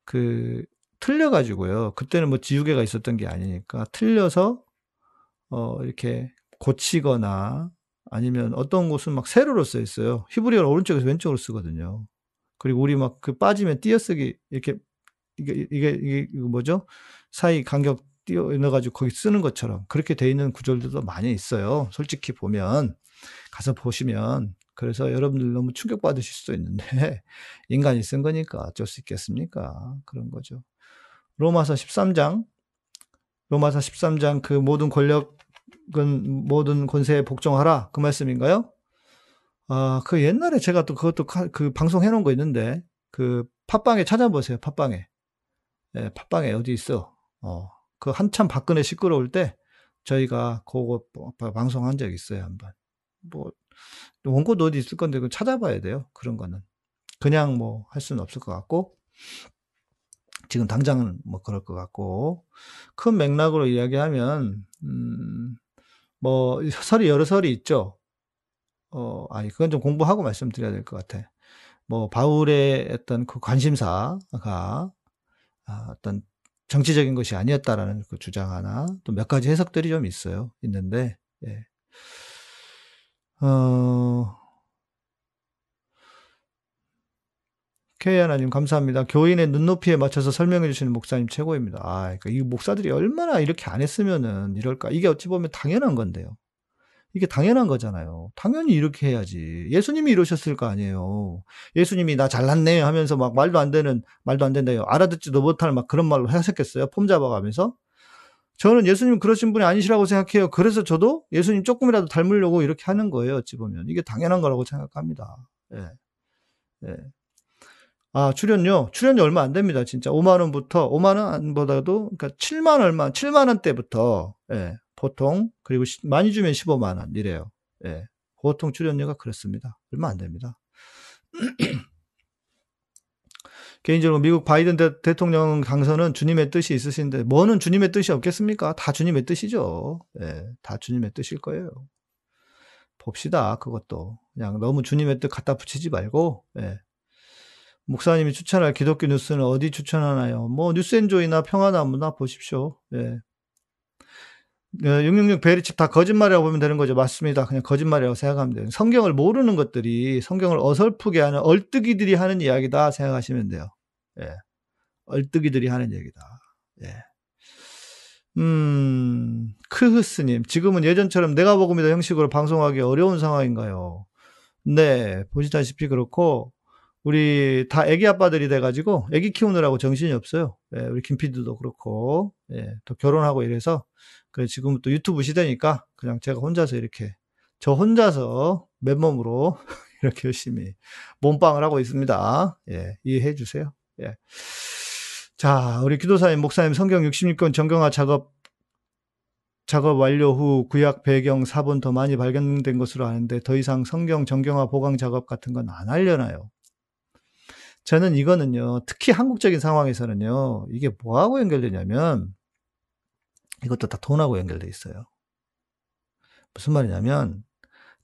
그 틀려가지고요. 그때는 뭐 지우개가 있었던 게 아니니까 틀려서 어 이렇게 고치거나 아니면 어떤 곳은 막 세로로 써 있어요. 히브리어를 오른쪽에서 왼쪽으로 쓰거든요. 그리고 우리 막 그 빠지면 띄어쓰기 이렇게 이게 이게 이게 뭐죠? 사이 간격 띄어 넣어가지고 거기 쓰는 것처럼 그렇게 돼 있는 구절들도 많이 있어요. 솔직히 보면 가서 보시면 그래서 여러분들 너무 충격 받으실 수도 있는데 <laughs> 인간이 쓴 거니까 어쩔 수 있겠습니까? 그런 거죠. 로마서 13장 로마서 13장 그 모든 권력은 모든 권세에 복종하라 그 말씀인가요? 아, 그 옛날에 제가 또 그것도 그 방송 해놓은 거 있는데 그 팟빵에 찾아보세요. 팟빵에. 예, 팟빵에 어디 있어? 어, 그 한참 박근혜 시끄러울 때 저희가 그거 방송한 적 있어요, 한번. 뭐, 원고도 어디 있을 건데, 그 찾아봐야 돼요. 그런 거는. 그냥 뭐 할 수는 없을 것 같고, 지금 당장은 뭐 그럴 것 같고, 큰 맥락으로 이야기하면, 음, 뭐, 설이 여러 설이 있죠. 어, 아니, 그건 좀 공부하고 말씀드려야 될 것 같아. 뭐, 바울의 어떤 그 관심사가, 아, 어떤 정치적인 것이 아니었다라는 그 주장 하나, 또 몇 가지 해석들이 좀 있어요. 있는데, 예. 어, 케이 하나님 감사합니다. 교인의 눈높이에 맞춰서 설명해 주시는 목사님 최고입니다. 아, 그러니까 이 목사들이 얼마나 이렇게 안 했으면은 이럴까? 이게 어찌 보면 당연한 건데요. 이게 당연한 거잖아요. 당연히 이렇게 해야지. 예수님이 이러셨을 거 아니에요. 예수님이 나 잘났네 하면서 막 말도 안 되는, 말도 안 된다요. 알아듣지도 못할 막 그런 말로 하셨겠어요. 폼 잡아가면서. 저는 예수님 그러신 분이 아니시라고 생각해요. 그래서 저도 예수님 조금이라도 닮으려고 이렇게 하는 거예요. 어찌 보면. 이게 당연한 거라고 생각합니다. 예. 예. 아, 출연료? 출연료 얼마 안 됩니다. 진짜. 5만원부터, 5만원보다도, 그러니까 7만 얼마, 7만원대부터, 예. 보통 그리고 많이 주면 15만 원 이래요. 예. 보통 출연료가 그렇습니다. 얼마 안 됩니다. <clears throat> 개인적으로 미국 바이든 대, 통령 당선은 주님의 뜻이 있으신데 뭐는 주님의 뜻이 없겠습니까? 다 주님의 뜻이죠. 예, 다 주님의 뜻일 거예요. 봅시다. 그것도 그냥 너무 주님의 뜻 갖다 붙이지 말고 예. 목사님이 추천할 기독교 뉴스는 어디 추천하나요? 뭐 뉴스엔조이나 평화나무나 보십시오. 예. 666 베리칩 다 거짓말이라고 보면 되는 거죠. 맞습니다. 그냥 거짓말이라고 생각하면 돼요. 성경을 모르는 것들이 성경을 어설프게 하는 얼뜨기들이 하는 이야기다 생각하시면 돼요. 예. 얼뜨기들이 하는 얘기다. 예. 음, 크흐스님, 지금은 예전처럼 내가 복음이다 형식으로 방송하기 어려운 상황인가요? 네, 보시다시피 그렇고, 우리 다 애기 아빠들이 돼가지고, 애기 키우느라고 정신이 없어요. 예, 우리 김피드도 그렇고, 예, 또 결혼하고 이래서, 지금 또 유튜브 시대니까 그냥 제가 혼자서 이렇게 저 혼자서 맨몸으로 <laughs> 이렇게 열심히 몸빵을 하고 있습니다. 예, 이해해 주세요. 예. 자, 우리 기도사님, 목사님 성경 66권 정경화 작업 작업 완료 후 구약 배경 사본 더 많이 발견된 것으로 아는데 더 이상 성경 정경화 보강 작업 같은 건 안 하려나요? 저는 이거는요, 특히 한국적인 상황에서는요, 이게 뭐하고 연결되냐면, 이것도 다 돈하고 연결돼 있어요. 무슨 말이냐면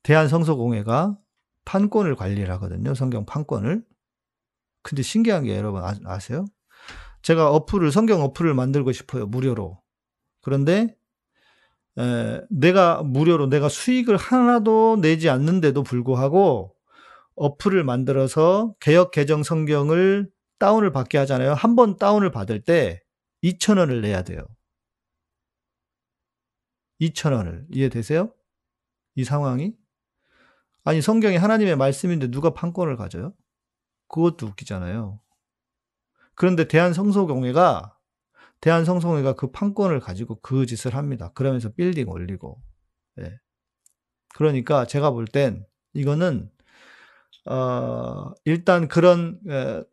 대한성서공회가 판권을 관리를 하거든요. 성경 판권을. 근데 신기한 게 여러분 아, 세요 제가 어플을 성경 어플을 만들고 싶어요. 무료로. 그런데 에, 내가 무료로 내가 수익을 하나도 내지 않는데도 불구하고 어플을 만들어서 개혁 개정 성경을 다운을 받게 하잖아요. 한 번 다운을 받을 때 2,000원을 내야 돼요. 2,000원을. 이해되세요? 이 상황이? 아니, 성경이 하나님의 말씀인데 누가 판권을 가져요? 그것도 웃기잖아요. 그런데 대한성소경회가 대한성소경회가 그 판권을 가지고 그 짓을 합니다. 그러면서 빌딩 올리고. 예. 그러니까 제가 볼 땐 이거는 어, 일단 그런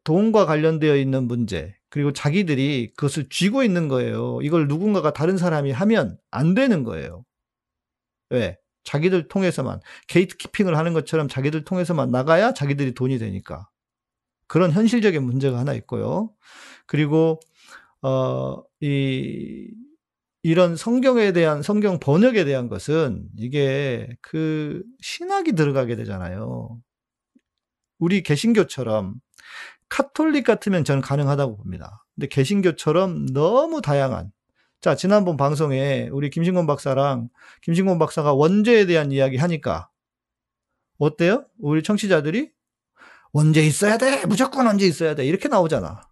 돈과 관련되어 있는 문제 그리고 자기들이 그것을 쥐고 있는 거예요. 이걸 누군가가 다른 사람이 하면 안 되는 거예요. 왜? 자기들 통해서만 gate keeping을 하는 것처럼 자기들 통해서만 나가야 자기들이 돈이 되니까. 그런 현실적인 문제가 하나 있고요. 그리고 어, 이 이런 성경에 대한 성경 번역에 대한 것은 이게 그 신학이 들어가게 되잖아요. 우리 개신교처럼 카톨릭 같으면 저는 가능하다고 봅니다. 근데 개신교처럼 너무 다양한 자, 지난번 방송에 우리 김신곤 박사랑 김신곤 박사가 원죄에 대한 이야기 하니까 어때요? 우리 청취자들이 원죄 있어야 돼. 무조건 원죄 있어야 돼. 이렇게 나오잖아.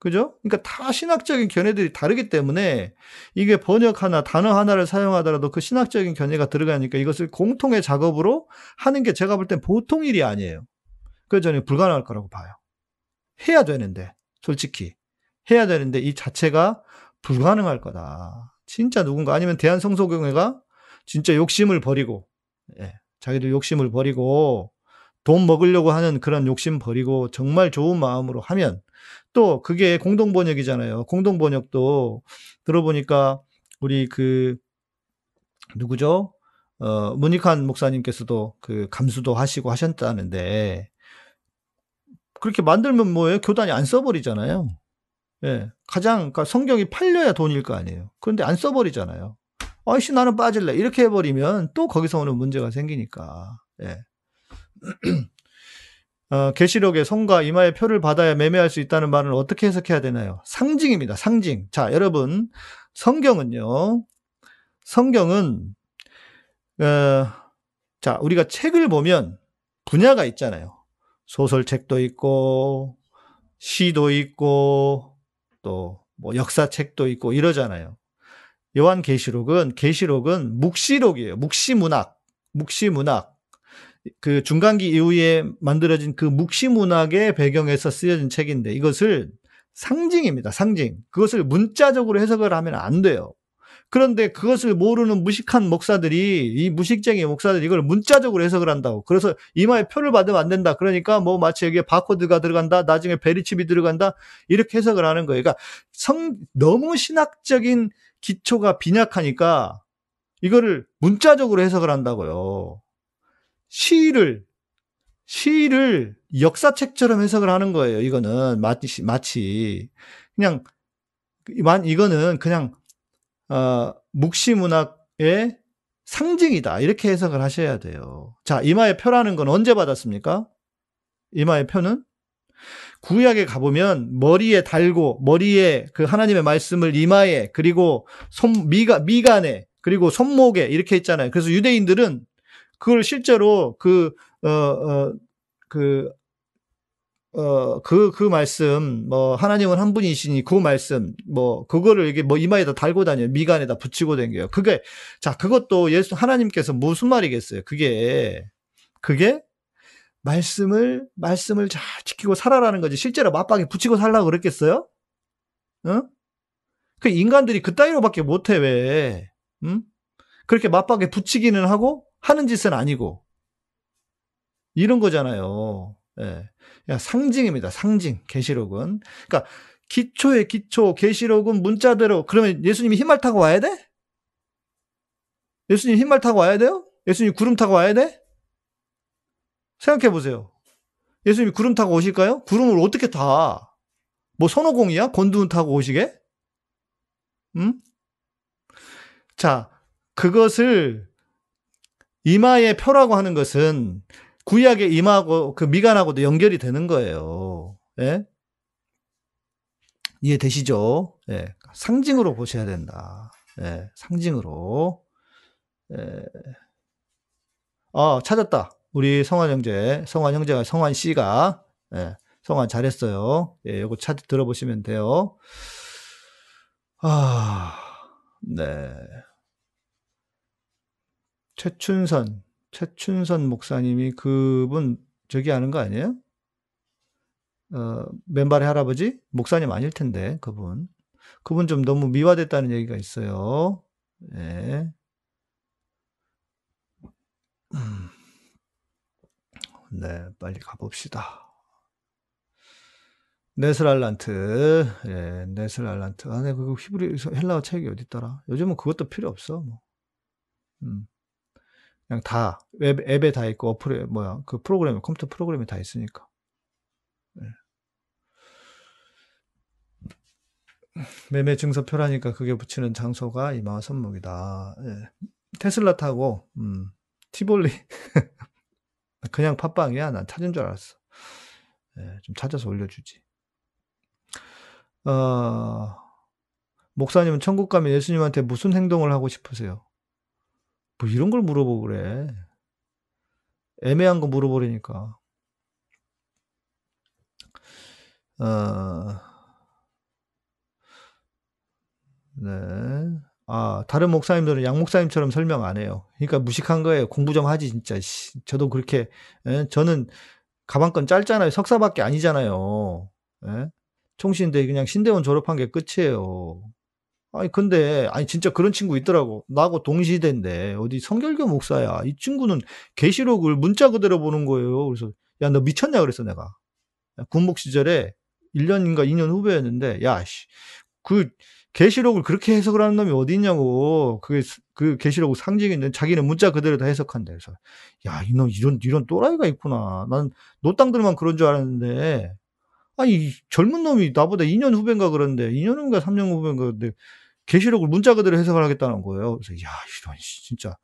그죠? 그러니까 다 신학적인 견해들이 다르기 때문에 이게 번역 하나, 단어 하나를 사용하더라도 그 신학적인 견해가 들어가니까 이것을 공통의 작업으로 하는 게 제가 볼 땐 보통 일이 아니에요. 저는 불가능할 거라고 봐요. 해야 되는데, 솔직히. 해야 되는데 이 자체가 불가능할 거다. 진짜 누군가 아니면 대한성소경회가 진짜 욕심을 버리고, 예, 자기들 욕심을 버리고 돈 먹으려고 하는 그런 욕심 버리고 정말 좋은 마음으로 하면 또 그게 공동 번역이잖아요. 공동 번역도 들어보니까 우리 그 누구죠? 어, 문익환 목사님께서도 그 감수도 하시고 하셨다는데 그렇게 만들면 뭐예요? 교단이 안 써버리잖아요. 예. 가장, 그러니까 성경이 팔려야 돈일 거 아니에요. 그런데 안 써버리잖아요. 아이씨, 나는 빠질래. 이렇게 해버리면 또 거기서 오는 문제가 생기니까. 예. <clears throat> 어, 계시록에 성과 이마의 표를 받아야 매매할 수 있다는 말은 어떻게 해석해야 되나요? 상징입니다. 상징. 자, 여러분, 성경은요. 성경은 어, 자, 우리가 책을 보면 분야가 있잖아요. 소설책도 있고 시도 있고 또 뭐 역사책도 있고 이러잖아요. 요한 계시록은 계시록은 묵시록이에요. 묵시문학. 묵시문학. 그 중간기 이후에 만들어진 그 묵시문학의 배경에서 쓰여진 책인데 이것을 상징입니다. 상징. 그것을 문자적으로 해석을 하면 안 돼요. 그런데 그것을 모르는 무식한 목사들이 이 무식쟁이 목사들이 이걸 문자적으로 해석을 한다고. 그래서 이마에 표를 받으면 안 된다. 그러니까 뭐 마치 여기에 바코드가 들어간다. 나중에 베리칩이 들어간다. 이렇게 해석을 하는 거예요. 그러니까 성 너무 신학적인 기초가 빈약하니까 이거를 문자적으로 해석을 한다고요. 시를 시를 역사책처럼 해석을 하는 거예요. 이거는 마치 마치 그냥 이거는 그냥 어, 묵시 문학의 상징이다 이렇게 해석을 하셔야 돼요. 자 이마의 표라는 건 언제 받았습니까? 이마의 표는 구약에 가보면 머리에 달고 머리에 그 하나님의 말씀을 이마에 그리고 손 미가 미간에 그리고 손목에 이렇게 있잖아요. 그래서 유대인들은 그걸 실제로 그, 어, 어, 그, 어, 그, 그 말씀, 뭐, 하나님은 한 분이시니 그 말씀, 뭐, 그거를 이게 뭐 이마에다 달고 다녀요. 미간에다 붙이고 다녀요. 그게, 자, 그것도 예수, 하나님께서 무슨 말이겠어요? 그게, 그게 말씀을, 말씀을 잘 지키고 살아라는 거지. 실제로 맞박에 붙이고 살라고 그랬겠어요? 응? 그 인간들이 그 따위로밖에 못해, 왜? 응? 그렇게 맞박에 붙이기는 하고, 하는 짓은 아니고 이런 거잖아요. 예. 상징입니다. 상징. 계시록은. 그러니까 기초의 기초 계시록은 문자대로 그러면 예수님이 흰말 타고 와야 돼? 예수님 흰말 타고 와야 돼요? 예수님 구름 타고 와야 돼? 생각해 보세요. 예수님이 구름 타고 오실까요? 구름을 어떻게 타? 뭐 손오공이야? 권두운 타고 오시게? 음? 자, 그것을 이마의 표라고 하는 것은 구약의 이마하고 그 미간하고도 연결이 되는 거예요. 예? 이해되시죠? 예. 상징으로 보셔야 된다. 예, 상징으로. 예. 아, 찾았다. 우리 성환 형제, 성환 형제가, 성환 씨가, 예, 성환 잘했어요. 예, 요거 차트 들어보시면 돼요. 아, 네. 최춘선, 최춘선 목사님이 그분 저기 하는 거 아니에요? 어, 맨발의 할아버지? 목사님 아닐 텐데, 그분. 그분 좀 너무 미화됐다는 얘기가 있어요. 네. <clears throat> 네, 빨리 가봅시다. 네슬알란트, 예, 네슬알란트. 아, 네, 그 히브리 헬라어 책이 어디 있더라? 요즘은 그것도 필요 없어. 뭐. 음. 그냥 다 웹, 앱에 다 있고 어플에 뭐야 그 프로그램 컴퓨터 프로그램에 다 있으니까. 네. 매매 증서표라니까 그게 붙이는 장소가 이마와 손목이다. 예. 테슬라 타고 음, 티볼리 <laughs> 그냥 팟빵이야. 난 찾은 줄 알았어. 예, 좀 찾아서 올려주지. 어, 목사님은 천국 가면 예수님한테 무슨 행동을 하고 싶으세요? 뭐 이런 걸 물어보고 그래. 애매한 거 물어보려니까. 어, 네. 아, 다른 목사님들은 양 목사님처럼 설명 안 해요. 그러니까 무식한 거예요. 공부 좀 하지, 진짜. 저도 그렇게, 예? 저는 가방건 짧잖아요. 석사밖에 아니잖아요. 예? 총신대 그냥 신대원 졸업한 게 끝이에요. 아니 근데 아니 진짜 그런 친구 있더라고. 나하고 동시대인데 어디 성결교 목사야. 이 친구는 계시록을 문자 그대로 보는 거예요. 그래서 야 너 미쳤냐 그랬어 내가. 군복 시절에 1년인가 2년 후배였는데 야씨 그 계시록을 그렇게 해석을 하는 놈이 어디 있냐고. 그게 그 계시록 상징인데 자기는 문자 그대로 다 해석한다. 그래서 야 이놈 이런 이런 또라이가 있구나. 난 노땅들만 그런 줄 알았는데 아니 젊은 놈이 나보다 2년 후배인가 그런데 2년 후인가 3년 후배인가 그런데 계시록을 문자 그대로 해석을 하겠다는 거예요. 그래서 야 이런 진짜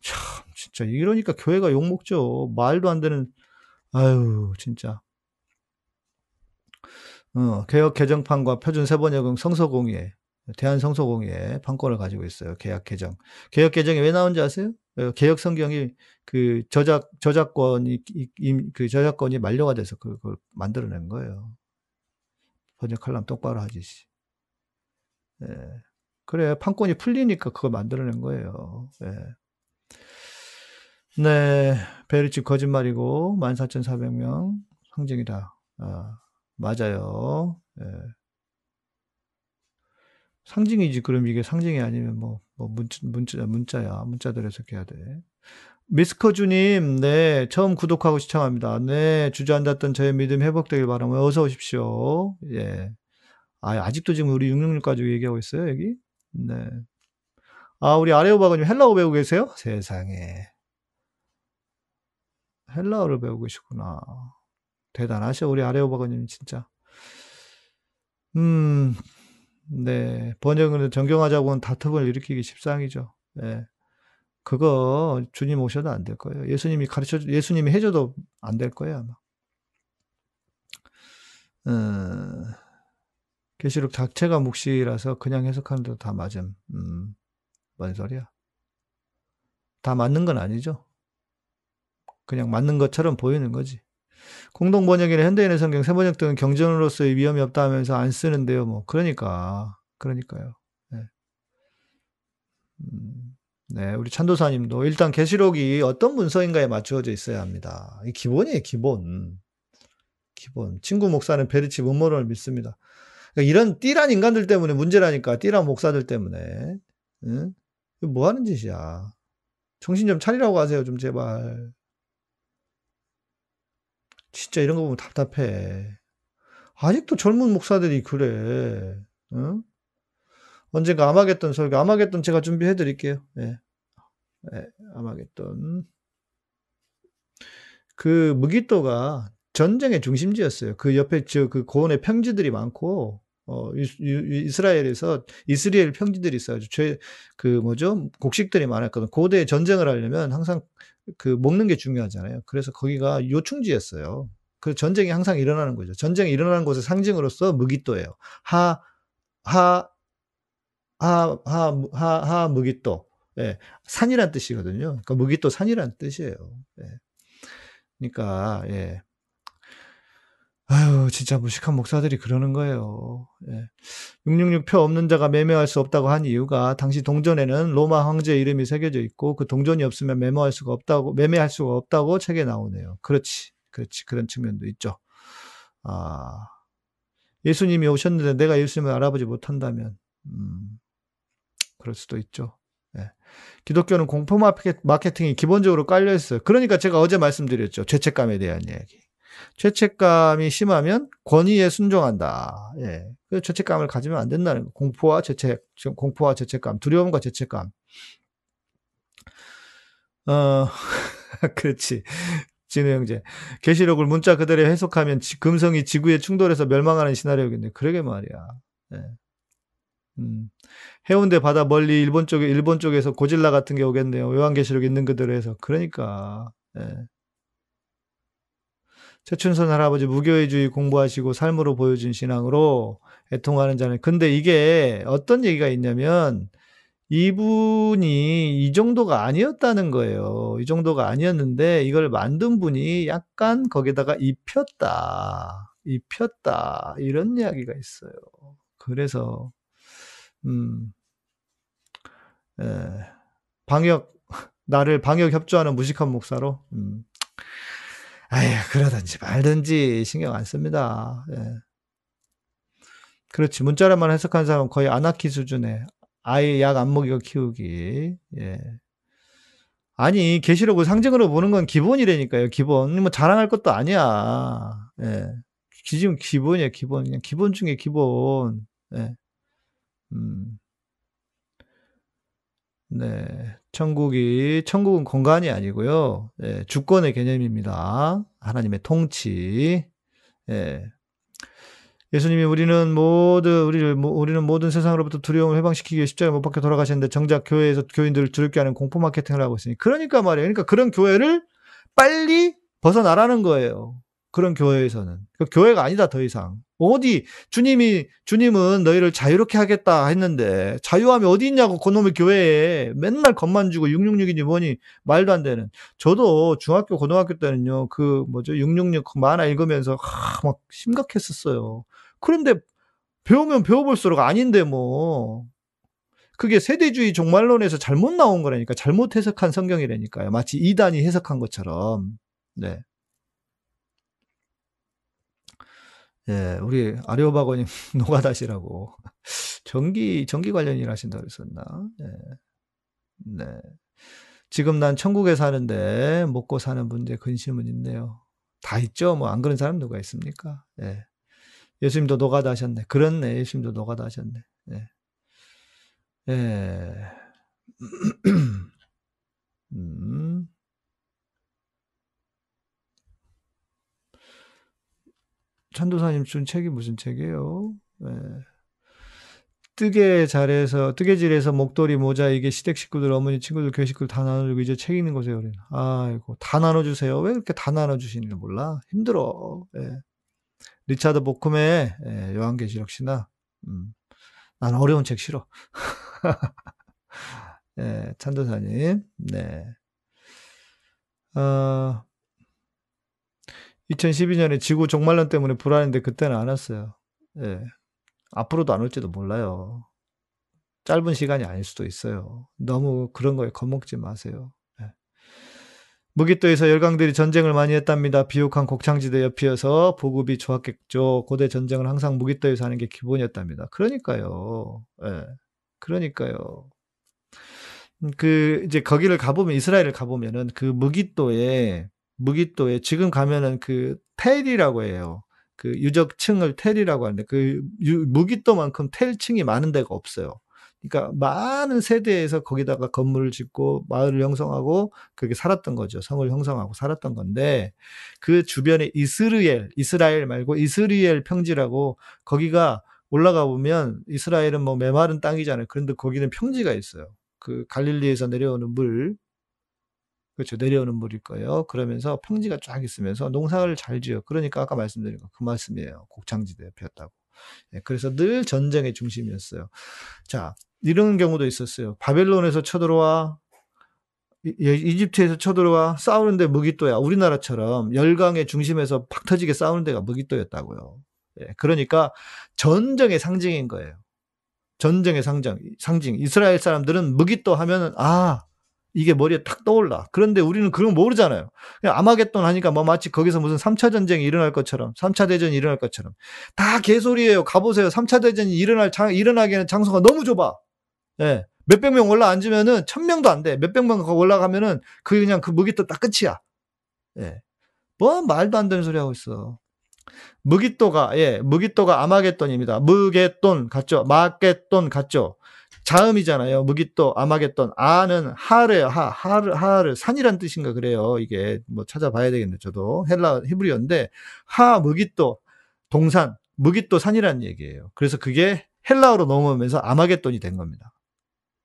참 진짜 이러니까 교회가 욕 먹죠. 말도 안 되는 아유 진짜. 어, 개혁 개정판과 표준 세번역은 성서공예, 대한성서공예 판권을 가지고 있어요. 계약 개정. 개혁 개정이 왜 나온지 아세요? 어, 개혁 성경이 그 저작 저작권이 그 저작권이 만료가 돼서 그걸 만들어낸 거예요. 번역하려면 똑바로 하지. 예. 그래 판권이 풀리니까 그걸 만들어낸 거예요. 예. 네, 베르치 거짓말이고 14,400명 상징이다. 아, 맞아요. 예. 상징이지. 그럼 이게 상징이 아니면 뭐, 뭐 문자, 문자, 문자야. 문자대로 해석해야 돼. 미스커주님, 네, 처음 구독하고 시청합니다. 네, 주저앉았던 저의 믿음 회복되길 바라며 어서 오십시오. 예. 아, 아직도 지금 우리 666까지 얘기하고 있어요, 여기? 네. 아, 우리 아레오바가님 헬라어 배우고 계세요? 세상에. 헬라어를 배우고 계시구나. 대단하셔, 우리 아레오바가님, 진짜. 음, 네. 번역을 정경하자고는 다툼을 일으키기 십상이죠. 예. 그거 주님 오셔도 안 될 거예요. 예수님이 가르쳐, 예수님이 해줘도 안 될 거예요, 아마. 어, 계시록 자체가 묵시라서 그냥 해석하는데도 다 맞음. 음, 뭔 소리야? 다 맞는 건 아니죠. 그냥 맞는 것처럼 보이는 거지. 공동 번역이나 현대인의 성경 새 번역 등은 경전으로서의 위험이 없다 하면서 안 쓰는데요. 뭐 그러니까 그러니까요. 네. 음, 네, 우리 찬도사님도 일단 계시록이 어떤 문서인가에 맞추어져 있어야 합니다. 이 기본이에요, 기본. 기본. 친구 목사는 베르치 문모론을 믿습니다. 그러니까 이런 띠란 인간들 때문에 문제라니까 띠란 목사들 때문에. 응? 뭐 하는 짓이야. 정신 좀 차리라고 하세요, 좀 제발. 진짜 이런 거 보면 답답해. 아직도 젊은 목사들이 그래. 응? 언젠가 아마겟돈 설교, 아마겟돈 제가 준비해 드릴게요. 예. 예, 아마겟돈. 그 무기토가 전쟁의 중심지였어요. 그 옆에 저 그 고원의 평지들이 많고 어 이, 스라엘에서 이스라엘 평지들이 있어요. 죄 그 뭐죠? 곡식들이 많았거든. 고대 전쟁을 하려면 항상 그 먹는 게 중요하잖아요. 그래서 거기가 요충지였어요. 그 전쟁이 항상 일어나는 거죠. 전쟁이 일어나는 곳의 상징으로서 무기또예요. 하, 하, 하, 하, 하, 하, 무기또. 예, 산이란 뜻이거든요. 그러니까 무기또 산이란 뜻이에요. 예. 그러니까, 예. 아유, 진짜 무식한 목사들이 그러는 거예요. 예. 666표 없는 자가 매매할 수 없다고 한 이유가 당시 동전에는 로마 황제 이름이 새겨져 있고 그 동전이 없으면 매매할 수가 없다고, 매매할 수가 없다고 책에 나오네요. 그렇지. 그렇지. 그런 측면도 있죠. 아, 예수님이 오셨는데 내가 예수님을 알아보지 못한다면, 음, 그럴 수도 있죠. 예. 기독교는 공포 마케팅이 기본적으로 깔려 있어요. 그러니까 제가 어제 말씀드렸죠. 죄책감에 대한 이야기. 죄책감이 심하면 권위에 순종한다. 예. 그 죄책감을 가지면 안 된다는 거. 공포와 죄책, 공포와 죄책감, 두려움과 죄책감. 어, <laughs> 그렇지. 진우 형제. 계시록을 문자 그대로 해석하면 지, 금성이 지구에 충돌해서 멸망하는 시나리오겠네. 그러게 말이야. 예. 음. 해운대 바다 멀리 일본 쪽에 일본 쪽에서 고질라 같은 게 오겠네요. 요한계시록 있는 그대로 해서. 그러니까. 예. 최춘선 할아버지 무교회주의 공부하시고 삶으로 보여준 신앙으로 애통하는 자는 근데 이게 어떤 얘기가 있냐면 이분이 이 정도가 아니었다는 거예요. 이 정도가 아니었는데 이걸 만든 분이 약간 거기다가 입혔다. 입혔다. 이런 이야기가 있어요. 그래서 음. 에, 방역 나를 방역 협조하는 무식한 목사로 음. 아휴, 그러든지 말든지 신경 안 씁니다. 예. 그렇지. 문자로만 해석한 사람은 거의 아나키 수준의 아예 약 안 먹이고 키우기. 예. 아니, 계시록을 상징으로 보는 건 기본이라니까요. 기본. 뭐 자랑할 것도 아니야. 예. 지금 기본이야, 기본. 그냥 기본 중에 기본. 예. 음. 네. 천국이, 천국은 공간이 아니고요. 예, 주권의 개념입니다. 하나님의 통치. 예. 예수님이 우리는 모두, 우리를, 우리는 모든 세상으로부터 두려움을 해방시키기 위해 십자가에 못 박혀 돌아가셨는데 정작 교회에서 교인들을 두렵게 하는 공포 마케팅을 하고 있으니. 그러니까 말이에요. 그러니까 그런 교회를 빨리 벗어나라는 거예요. 그런 교회에서는. 그 교회가 아니다, 더 이상. 어디, 주님이, 주님은 너희를 자유롭게 하겠다 했는데, 자유함이 어디 있냐고, 그놈의 교회에 맨날 겁만 주고 666이니 뭐니, 말도 안 되는. 저도 중학교, 고등학교 때는요, 그, 뭐죠, 666 만화 읽으면서, 하, 막 심각했었어요. 그런데, 배우면 배워볼수록 아닌데, 뭐. 그게 세대주의 종말론에서 잘못 나온 거라니까, 잘못 해석한 성경이라니까요. 마치 이단이 해석한 것처럼. 네. 예, 우리 아리오바고님 <laughs> 노가다시라고 전기 전기 관련 일 하신다 그랬었나? 예. 네. 지금 난 천국에 사는데 먹고 사는 문제 근심은 있네요. 다 있죠. 뭐 안 그런 사람 누가 있습니까? 예. 예수님도 노가다 하셨네. 그렇네. 예수님도 노가다 하셨네. 예. 예. <clears throat> 음. 천도사님 준 책이 무슨 책이에요? 네. 뜨개 잘해서 뜨개질해서 목도리 모자 이게 시댁 식구들 어머니 친구들 교회 식구들 다 나눠주고 이제 책 읽는 거세요 우리는 아이고 다 나눠주세요 왜 그렇게 다 나눠주시는지 몰라 힘들어 예. 리차드 보쿰의 예, 요한계시록 신화 음. 난 어려운 책 싫어 <laughs> 예, 찬도사님 네 어, 2012년에 지구 종말론 때문에 불안했는데 그때는 안 왔어요. 예. 앞으로도 안 올지도 몰라요. 짧은 시간이 아닐 수도 있어요. 너무 그런 거에 겁먹지 마세요. 예. 무기또에서 열강들이 전쟁을 많이 했답니다. 비옥한 곡창지대 옆이어서 보급이 좋았겠죠. 고대 전쟁은 항상 무기또에서 하는 게 기본이었답니다. 그러니까요. 예. 그러니까요. 음, 그 이제 거기를 가보면 이스라엘을 가보면은 그 무기또에 무기또에 지금 가면은 그 텔이라고 해요. 그 유적층을 텔이라고 하는데 그 유, 무기또만큼 텔층이 많은 데가 없어요. 그러니까 많은 세대에서 거기다가 건물을 짓고 마을을 형성하고 그렇게 살았던 거죠. 성을 형성하고 살았던 건데 그 주변에 이스르엘, 이스라엘 말고 이스리엘 평지라고 거기가 올라가 보면 이스라엘은 뭐 메마른 땅이잖아요. 그런데 거기는 평지가 있어요. 그 갈릴리에서 내려오는 물, 그렇죠. 내려오는 물일 거예요. 그러면서 평지가 쫙 있으면서 농사를 잘 지어. 그러니까 아까 말씀드린 거 그 말씀이에요. 곡창지대 피었다고. 예, 그래서 늘 전쟁의 중심이었어요. 자, 이런 경우도 있었어요. 바벨론에서 쳐들어와 예, 이집트에서 쳐들어와 싸우는데 무기또야. 우리나라처럼 열강의 중심에서 팍 터지게 싸우는 데가 무기또였다고요. 예, 그러니까 전쟁의 상징인 거예요. 전쟁의 상징, 상징. 이스라엘 사람들은 무기또 하면은 아 이게 머리에 탁 떠올라. 그런데 우리는 그런 거 모르잖아요. 그냥 아마겟돈 하니까 뭐 마치 거기서 무슨 3차 전쟁이 일어날 것처럼, 3차 대전이 일어날 것처럼. 다 개소리예요. 가보세요. 3차 대전이 일어날, 장, 일어나기에는 장소가 너무 좁아. 예. 몇백 명 올라앉으면은 천 명도 안 돼. 몇백 명 올라가면은 그 그냥 그 무기또 딱 끝이야. 예. 뭐 말도 안 되는 소리 하고 있어. 무기또가 예, 무기또가 아마겟돈입니다. 무게돈 같죠? 마겟돈 같죠? 자음이잖아요. 무기또 아마겟돈 아는 하르요 하 하르 하르 산이란 뜻인가 그래요. 이게 뭐 찾아봐야 되겠네. 저도 헬라 히브리어인데 하 무기또 동산 무기또 산이란 얘기예요. 그래서 그게 헬라어로 넘어오면서 아마겟돈이 된 겁니다.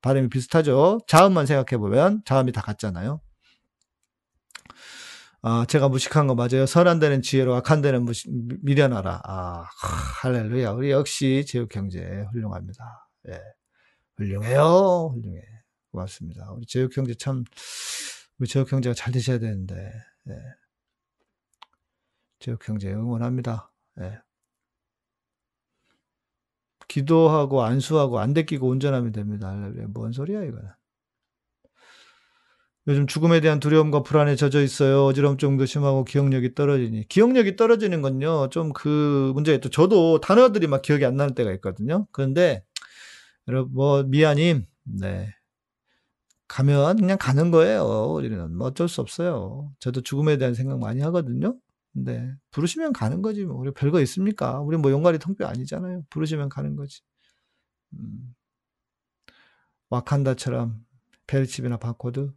발음이 비슷하죠. 자음만 생각해 보면 자음이 다 같잖아요. 아, 제가 무식한 거 맞아요. 선한 데는 지혜로 악한 데는 무시, 미련하라. 아, 할렐루야. 우리 역시 제육 형제 훌륭합니다. 예. 훌륭해요. 훌륭해. 고맙습니다. 우리 제육 형제 참 우리 제육 형제가 잘 되셔야 되는데. 예. 제육 형제 응원합니다. 예. 기도하고 안수하고 안 데끼고 운전하면 됩니다. 뭔 소리야 이거는. 요즘 죽음에 대한 두려움과 불안에 젖어 있어요. 어지럼증도 심하고 기억력이 떨어지니. 기억력이 떨어지는 건요, 좀 그 문제가 있죠. 저도 단어들이 막 기억이 안 나는 때가 있거든요. 그런데, 여러분, 뭐, 미아님, 네. 가면 그냥 가는 거예요. 우리는 뭐 어쩔 수 없어요. 저도 죽음에 대한 생각 많이 하거든요. 근데 부르시면 가는 거지 뭐. 우리 별거 있습니까? 우리 뭐 용가리 통뼈 아니잖아요. 부르시면 가는 거지. 음. 와칸다처럼 벨집이나 바코드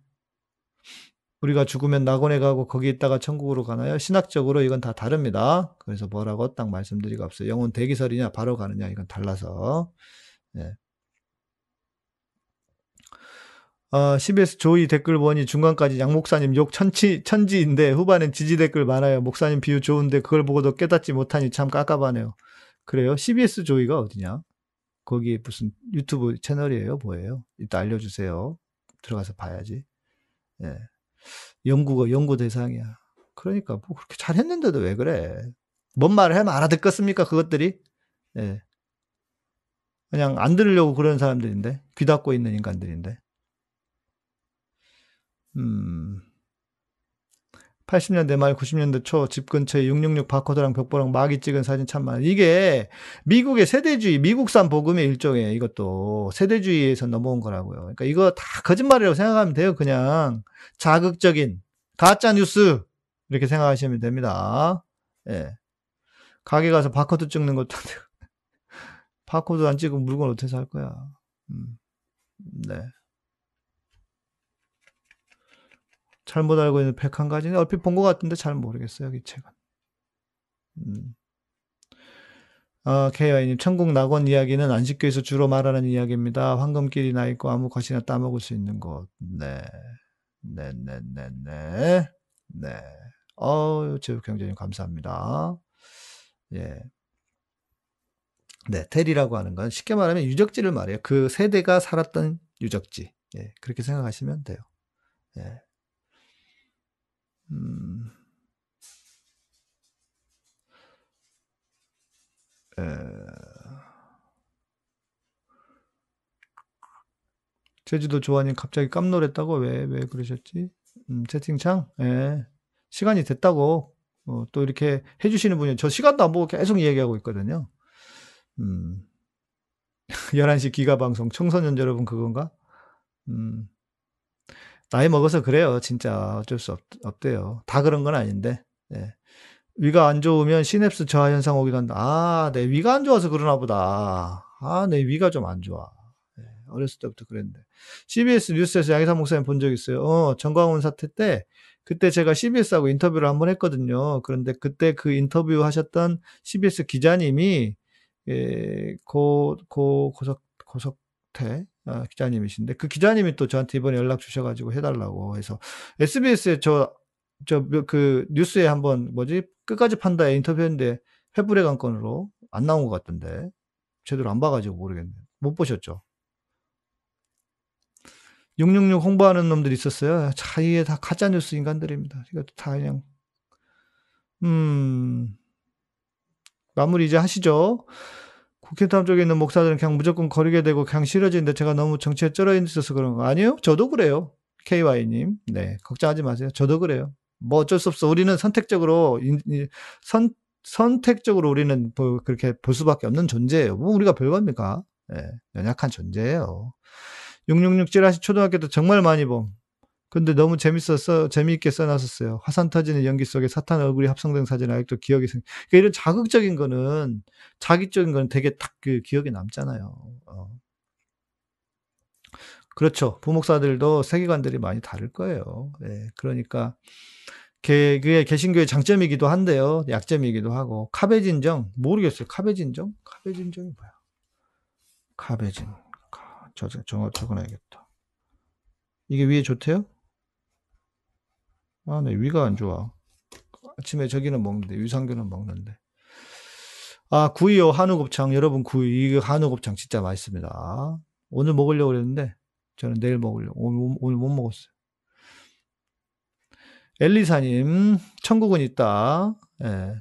우리가 죽으면 낙원에 가고 거기 있다가 천국으로 가나요? 신학적으로 이건 다 다릅니다. 그래서 뭐라고 딱 말씀드리고 없어요. 영혼 대기설이냐 바로 가느냐 이건 달라서. 예. 어, CBS 조이 댓글 보니 중간까지 양 목사님 욕 천치, 천지인데 후반엔 지지 댓글 많아요. 목사님 비유 좋은데 그걸 보고도 깨닫지 못하니 참 깝깝하네요. 그래요? CBS 조이가 어디냐? 거기 무슨 유튜브 채널이에요? 뭐예요? 이따 알려주세요. 들어가서 봐야지. 예. 연구가 연구 대상이야. 그러니까 뭐 그렇게 잘했는데도 왜 그래? 뭔 말을 하면 알아듣겠습니까? 그것들이? 예. 그냥 안 들으려고 그러는 사람들인데 귀 닫고 있는 인간들인데. 음. 80년대 말 90년대 초 집 근처에 666 바코드랑 벽보랑 막이 찍은 사진 참 많아. 이게 미국의 세대주의, 미국산 복음의 일종의 이것도 세대주의에서 넘어온 거라고요. 그러니까 이거 다 거짓말이라고 생각하면 돼요. 그냥 자극적인 가짜 뉴스 이렇게 생각하시면 됩니다. 예. 가게 가서 바코드 찍는 것도. <laughs> 바코드 안 찍으면 물건 어떻게 살 거야. 음. 네. 잘못 알고 있는 101가지는 얼핏 본 것 같은데 잘 모르겠어요, 이 책은. 음. 아, 케이와이님, 천국 낙원 이야기는 안식교에서 주로 말하는 이야기입니다. 황금길이 나 있고 아무 것이나 따먹을 수 있는 곳. 네. 네, 네, 네, 네. 네. 어우, 제육형제님 감사합니다. 예. 네, 테리라고 하는 건 쉽게 말하면 유적지를 말해요. 그 세대가 살았던 유적지. 예, 그렇게 생각하시면 돼요. 예. 음. 에... 제주도 조아님 갑자기 깜놀했다고 왜 왜 그러셨지? 음, 채팅창 예. 시간이 됐다고 어, 또 이렇게 해주시는 분이 저 시간도 안 보고 계속 얘기하고 있거든요. 음. <laughs> 11시 기가 방송 청소년 여러분 그건가? 음. 나이 먹어서 그래요. 진짜 어쩔 수 없, 없대요. 다 그런 건 아닌데. 네. 위가 안 좋으면 시냅스 저하 현상 오기도 한다. 아, 내 위가 안 좋아서 그러나 보다. 아, 내 위가 좀 안 좋아. 네, 어렸을 때부터 그랬는데. CBS 뉴스에서 양희삼 목사님 본 적 있어요. 어, 정광훈 사태 때 그때 제가 CBS하고 인터뷰를 한 번 했거든요. 그런데 그때 그 인터뷰 하셨던 CBS 기자님이 예, 고, 고, 고석, 고석태 어, 기자님이신데 그 기자님이 또 저한테 이번에 연락 주셔가지고 해달라고 해서 SBS에 저 저 그 뉴스에 한번 뭐지 끝까지 판다에 인터뷰했는데 회불의 관건으로 안 나온 것 같던데. 제대로 안 봐가지고 모르겠네. 못 보셨죠? 666 홍보하는 놈들이 있었어요. 자, 이게 다 가짜뉴스 인간들입니다. 이것도 다 그냥, 음, 마무리 이제 하시죠. 국회의원 쪽에 있는 목사들은 그냥 무조건 거리게 되고 그냥 싫어지는데 제가 너무 정치에 쩔어 있어서 그런 거 아니에요? 저도 그래요. KY님. 네, 걱정하지 마세요. 저도 그래요. 뭐 어쩔 수 없어. 우리는 선택적으로, 선, 선택적으로 우리는 뭐 그렇게 볼 수밖에 없는 존재예요. 뭐 우리가 별겁니까? 예, 네, 연약한 존재예요. 666 찌라시 초등학교 때 정말 많이 봄. 근데 너무 재밌었어, 재미있게 써놨었어요. 화산 터지는 연기 속에 사탄 얼굴이 합성된 사진 아직도 기억이 생, 그러니까 이런 자극적인 거는, 자기적인 거는 되게 딱 그 기억에 남잖아요. 어. 그렇죠. 부목사들도 세계관들이 많이 다를 거예요. 네, 그러니까, 그게 개신교의 장점이기도 한데요. 약점이기도 하고. 카베진정? 모르겠어요. 카베진정? 카베진정이 뭐야? 카베진. 저, 저, 적어놔야겠다. 이게 위에 좋대요? 아, 네, 위가 안 좋아. 아침에 저기는 먹는데, 유산균은 먹는데. 아, 구이요, 한우곱창. 여러분, 구이, 한우곱창 진짜 맛있습니다. 오늘 먹으려고 그랬는데, 저는 내일 먹으려고. 오늘, 오늘 못 먹었어요. 엘리사님, 천국은 있다. 예.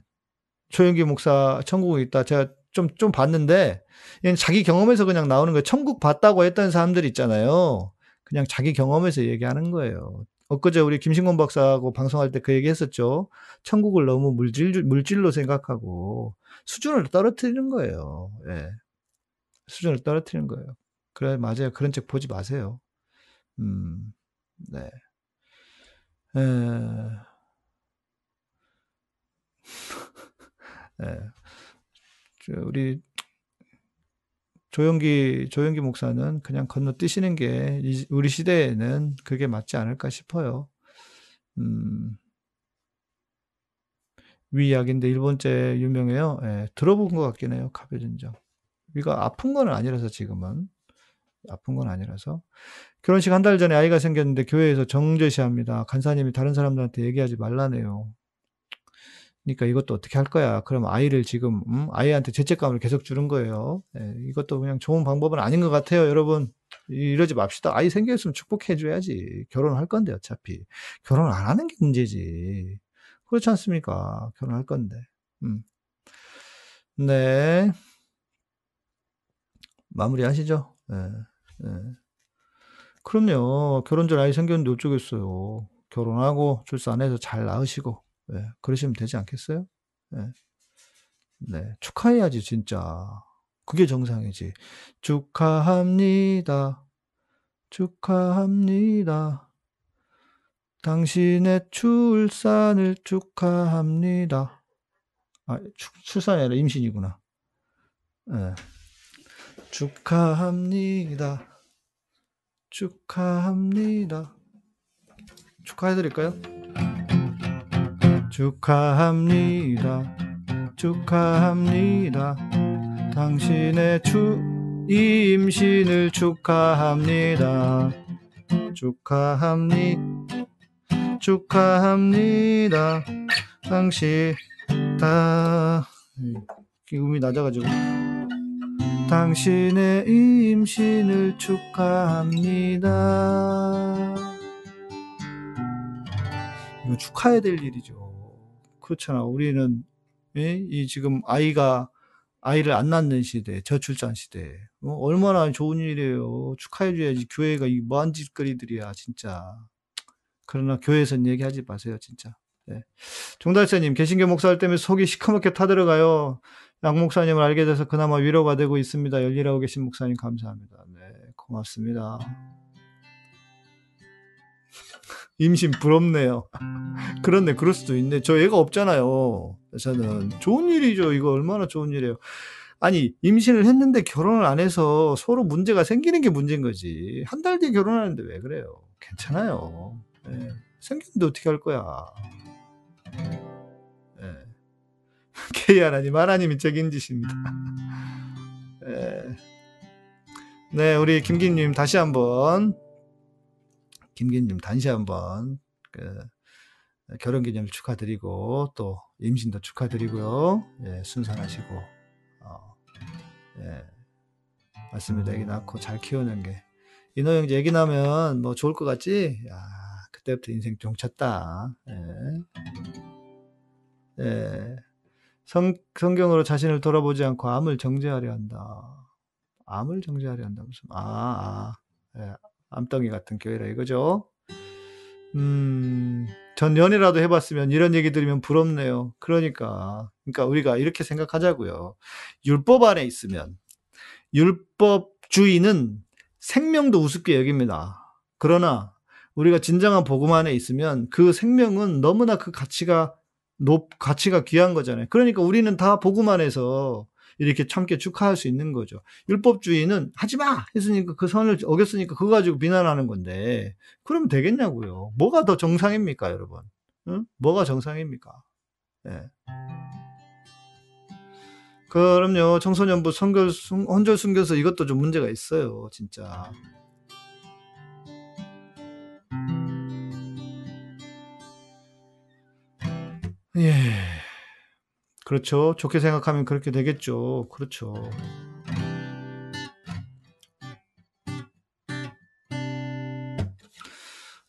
조영기 목사, 천국은 있다. 제가 좀, 좀 봤는데, 얘는 자기 경험에서 그냥 나오는 거예요. 천국 봤다고 했던 사람들 있잖아요. 그냥 자기 경험에서 얘기하는 거예요. 엊그제 우리 김신곤 박사하고 방송할 때 그 얘기 했었죠. 천국을 너무 물질, 물질로 생각하고 수준을 떨어뜨리는 거예요. 예. 수준을 떨어뜨리는 거예요. 그래, 맞아요. 그런 책 보지 마세요. 음, 네. 에... <laughs> 예. 우리 조영기 조영기 목사는 그냥 건너뛰시는 게 우리 시대에는 그게 맞지 않을까 싶어요. 음. 위 약인데 일본제 유명해요. 예, 들어본 것 같긴 해요. 카베진정. 위가 아픈 건 아니라서 지금은 아픈 건 아니라서 결혼식 한 달 전에 아이가 생겼는데 교회에서 정제시합니다. 간사님이 다른 사람들한테 얘기하지 말라네요. 그러니까 이것도 어떻게 할 거야? 그럼 아이를 지금 음? 아이한테 죄책감을 계속 주는 거예요. 예, 이것도 그냥 좋은 방법은 아닌 것 같아요, 여러분. 이러지 맙시다. 아이 생겼으면 축복해 줘야지. 결혼할 건데 어차피 결혼 안 하는 게 문제지. 그렇지 않습니까? 결혼할 건데. 음. 네. 마무리하시죠. 예, 예. 그럼요. 결혼 전 아이 생겼는데 어쩌겠어요. 결혼하고 출산해서 잘 낳으시고 네, 그러시면 되지 않겠어요? 네. 네, 축하해야지, 진짜. 그게 정상이지. 축하합니다. 축하합니다. 당신의 출산을 축하합니다. 아, 출산이 아니라 임신이구나. 네. 축하합니다. 축하합니다. 축하해드릴까요? 축하합니다. 축하합니다. 당신의 추 임신을 축하합니다. 축하합니다. 축하합니다. 당신 다 기음이 낮아가지고 당신의 임신을 축하합니다. 이거 축하해야 될 일이죠. 그렇잖아. 우리는 예? 이 지금 아이가 아이를 안 낳는 시대, 저출산 시대. 어? 얼마나 좋은 일이에요. 축하해줘야지. 교회가 이 뭐한 짓거리들이야, 진짜. 그러나 교회에선 얘기하지 마세요, 진짜. 네. 종달사님, 개신교 목사할 때문에 속이 시커멓게 타들어가요. 양 목사님을 알게 돼서 그나마 위로가 되고 있습니다. 열일하고 계신 목사님 감사합니다. 네, 고맙습니다. 임신 부럽네요. <laughs> 그렇네, 그럴 수도 있네. 저 애가 없잖아요. 저는 좋은 일이죠. 이거 얼마나 좋은 일이에요. 아니, 임신을 했는데 결혼을 안 해서 서로 문제가 생기는 게 문제인 거지. 한 달 뒤에 결혼하는데 왜 그래요? 괜찮아요. 네. 생겼는데 어떻게 할 거야? 네. K 하나님, 하나님이 책임지십니다. 네. <laughs> 네, 우리 김기님 다시 한번 김기님 단시 한번 그 결혼 기념일 축하드리고 또 임신도 축하드리고요. 예, 순산하시고 어, 예. 맞습니다. 애기 낳고 잘 키우는 게. 이노 형제 애기 낳으면 뭐 좋을 것 같지? 야, 그때부터 인생 종쳤다. 예. 예. 성, 성경으로 자신을 돌아보지 않고 암을 정죄하려 한다. 암을 정죄하려 한다. 무슨, 아, 아. 예. 암덩이 같은 교회라 이거죠. 음, 전 연애라도 해봤으면 이런 얘기 들으면 부럽네요. 그러니까. 그러니까 우리가 이렇게 생각하자고요. 율법 안에 있으면, 율법주의는 생명도 우습게 여깁니다. 그러나 우리가 진정한 복음 안에 있으면 그 생명은 너무나 그 가치가 높, 가치가 귀한 거잖아요. 그러니까 우리는 다 복음 안에서 이렇게 참게 축하할 수 있는 거죠. 율법주의는 하지 마! 했으니까 그 선을 어겼으니까 그거 가지고 비난하는 건데, 그러면 되겠냐고요. 뭐가 더 정상입니까, 여러분? 응? 뭐가 정상입니까? 예. 그럼요. 청소년부 선결, 혼절 순교서 이것도 좀 문제가 있어요. 진짜. 예. 그렇죠. 좋게 생각하면 그렇게 되겠죠. 그렇죠.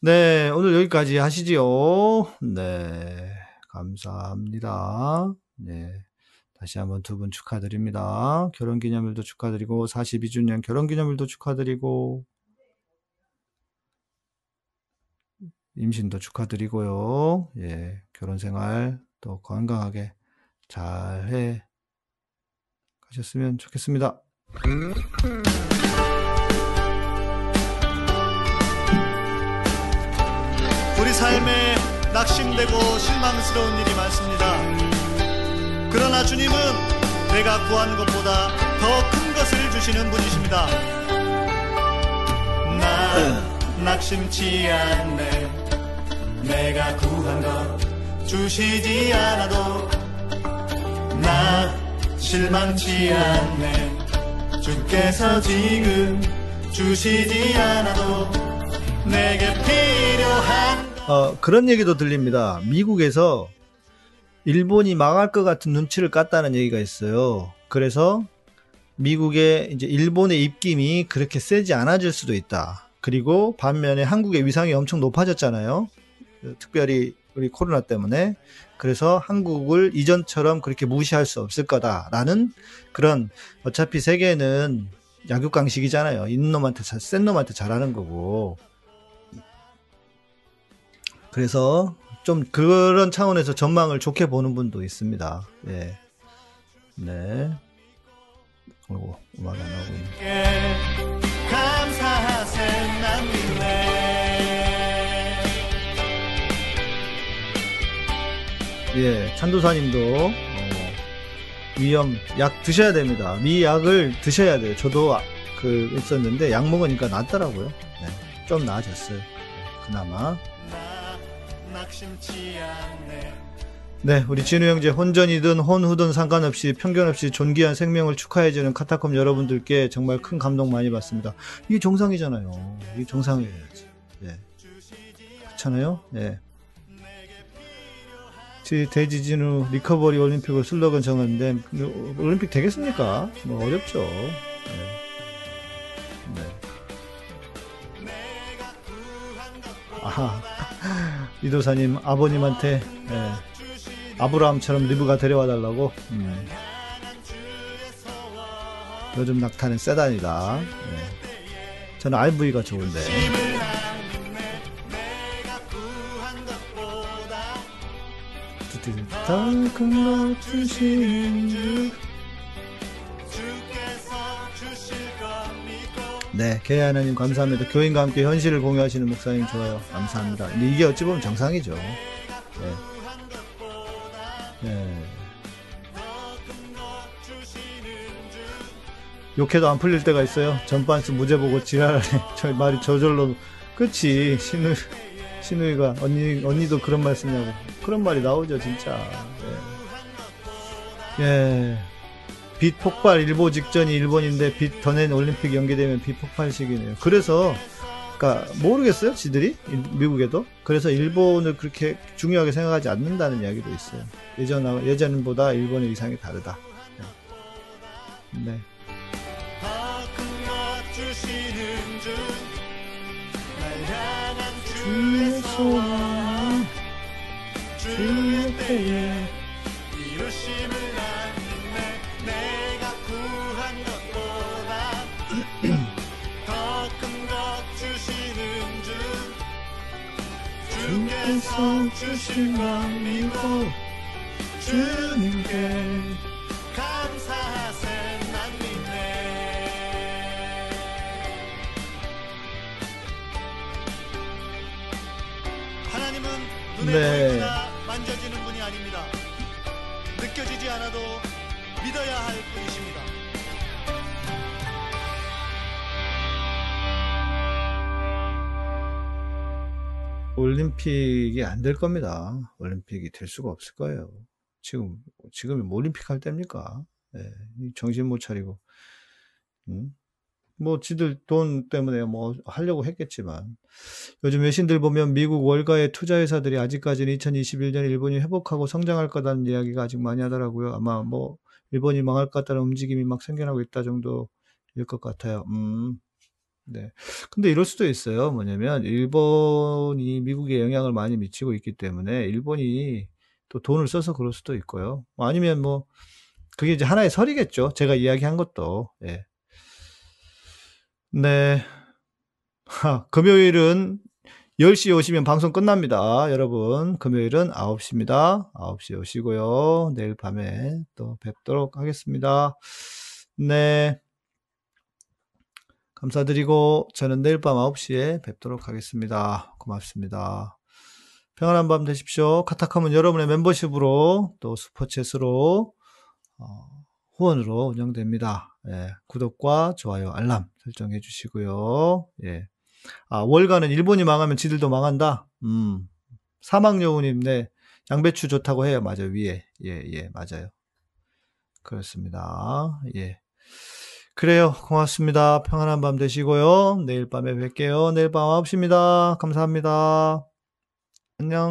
네, 오늘 여기까지 하시지요. 네, 감사합니다. 네, 다시 한번 두 분 축하드립니다. 결혼 기념일도 축하드리고, 42주년 결혼 기념일도 축하드리고, 임신도 축하드리고요. 예, 결혼 생활 또 건강하게 잘 해 가셨으면 좋겠습니다. 우리 삶에 낙심되고 실망스러운 일이 많습니다. 그러나 주님은 내가 구한 것보다 더 큰 것을 주시는 분이십니다. 나 낙심치 않네. 내가 구한 것 주시지 않아도 나 실망치 않네. 주께서 지금 주시지 않아도 내게 필요한 어, 그런 얘기도 들립니다. 미국에서 일본이 망할 것 같은 눈치를 깠다는 얘기가 있어요. 그래서 미국의 이제 일본의 입김이 그렇게 세지 않아질 수도 있다. 그리고 반면에 한국의 위상이 엄청 높아졌잖아요. 특별히 우리 코로나 때문에. 그래서 한국을 이전처럼 그렇게 무시할 수 없을 거다라는 그런 어차피 세계는 약육강식이잖아요. 있는 놈한테 잘, 센 놈한테 잘하는 거고. 그래서 좀 그런 차원에서 전망을 좋게 보는 분도 있습니다. 예. 네. 그리고 음악이 안 나오고 있네. 예, 찬도사님도 어, 위염 약 드셔야 됩니다. 미약을 드셔야 돼요. 저도 아- 그 있었는데 약 먹으니까 낫더라고요. 네, 좀 나아졌어요. 네, 그나마. 네, 우리 진우 형제 혼전이든 혼후든 상관없이 편견 없이 존귀한 생명을 축하해주는 카타콤 여러분들께 정말 큰 감동 많이 받습니다. 이게 정상이잖아요. 이게 정상이어야지. 예. 그렇잖아요. 예. 지- 대지진우 리커버리 올림픽을 슬로건 정했는데 그 올림픽 되겠습니까? 뭐 어렵죠. 예. 네. 아하. <laughs> 이도사님 아버님한테 예. 아브라함처럼 리브가 데려와 달라고. 음. 요즘 낙타는 세단이다. 예. 저는 RV가 좋은데. 주시는 주. 주께서 주실 것 믿고 네, 개의 하나님 감사합니다. 교인과 함께 현실을 공유하시는 목사님 좋아요. 감사합니다. 근데 이게 어찌 보면 정상이죠. 네. 네. 욕해도 안 풀릴 때가 있어요. 전반스 무죄 보고 지랄하네. <laughs> 저 말이 저절로. 그치. 신우, 신우이가, 언니, 언니도 그런 말 쓰냐고. 그런 말이 나오죠, 진짜. 예. 예. 빛 폭발 일보 직전이 일본인데 빛 더낸 올림픽 연기되면 빛 폭발 시기네요. 그래서 그러니까 모르겠어요, 지들이 일- 미국에도. 그래서 일본을 그렇게 중요하게 생각하지 않는다는 이야기도 있어요. 예전 예전보다 일본의 위상이 다르다. 네. 주의 소원 주의 때에 이루심을 안내 내가 구한 것보다 더 큰 것 주시는 주 주께서 주신 것 믿고 주님께 네. 만져지는 분이 아닙니다 느껴지지 않아도 믿어야 할 분이십니다 올림픽이 안 될 겁니다. 올림픽이 될 수가 없을 거예요. 지금, 지금이 뭐 올림픽 할 때입니까? 예, 이 정신 못 차리고. 음? 뭐, 지들 돈 때문에 뭐 하려고 했겠지만. 요즘 외신들 보면 미국 월가의 투자회사들이 아직까지는 2021년 일본이 회복하고 성장할 거다는 이야기가 아직 많이 하더라고요. 아마 뭐, 일본이 망할 것 같다는 움직임이 막 생겨나고 있다 정도일 것 같아요. 음. 네. 근데 이럴 수도 있어요. 뭐냐면, 일본이 미국에 영향을 많이 미치고 있기 때문에, 일본이 또 돈을 써서 그럴 수도 있고요. 뭐 아니면 뭐, 그게 이제 하나의 설이겠죠. 제가 이야기한 것도. 예. 네. 하, 금요일은 10시에 오시면 방송 끝납니다. 여러분, 금요일은 9시입니다. 9시에 오시고요. 내일 밤에 또 뵙도록 하겠습니다. 네. 감사드리고 저는 내일 밤 9시에 뵙도록 하겠습니다. 고맙습니다. 평안한 밤 되십시오. 카타콤은 여러분의 멤버십으로 또 슈퍼챗으로 어, 후원으로 운영됩니다. 예, 구독과 좋아요, 알람 설정해 주시고요. 예. 아, 월가는 일본이 망하면 지들도 망한다? 음. 사막여우님, 네. 양배추 좋다고 해요. 맞아요. 위에. 예, 예, 맞아요. 그렇습니다. 예. 그래요. 고맙습니다. 평안한 밤 되시고요. 내일 밤에 뵐게요. 내일 밤 9시입니다. 감사합니다. 안녕.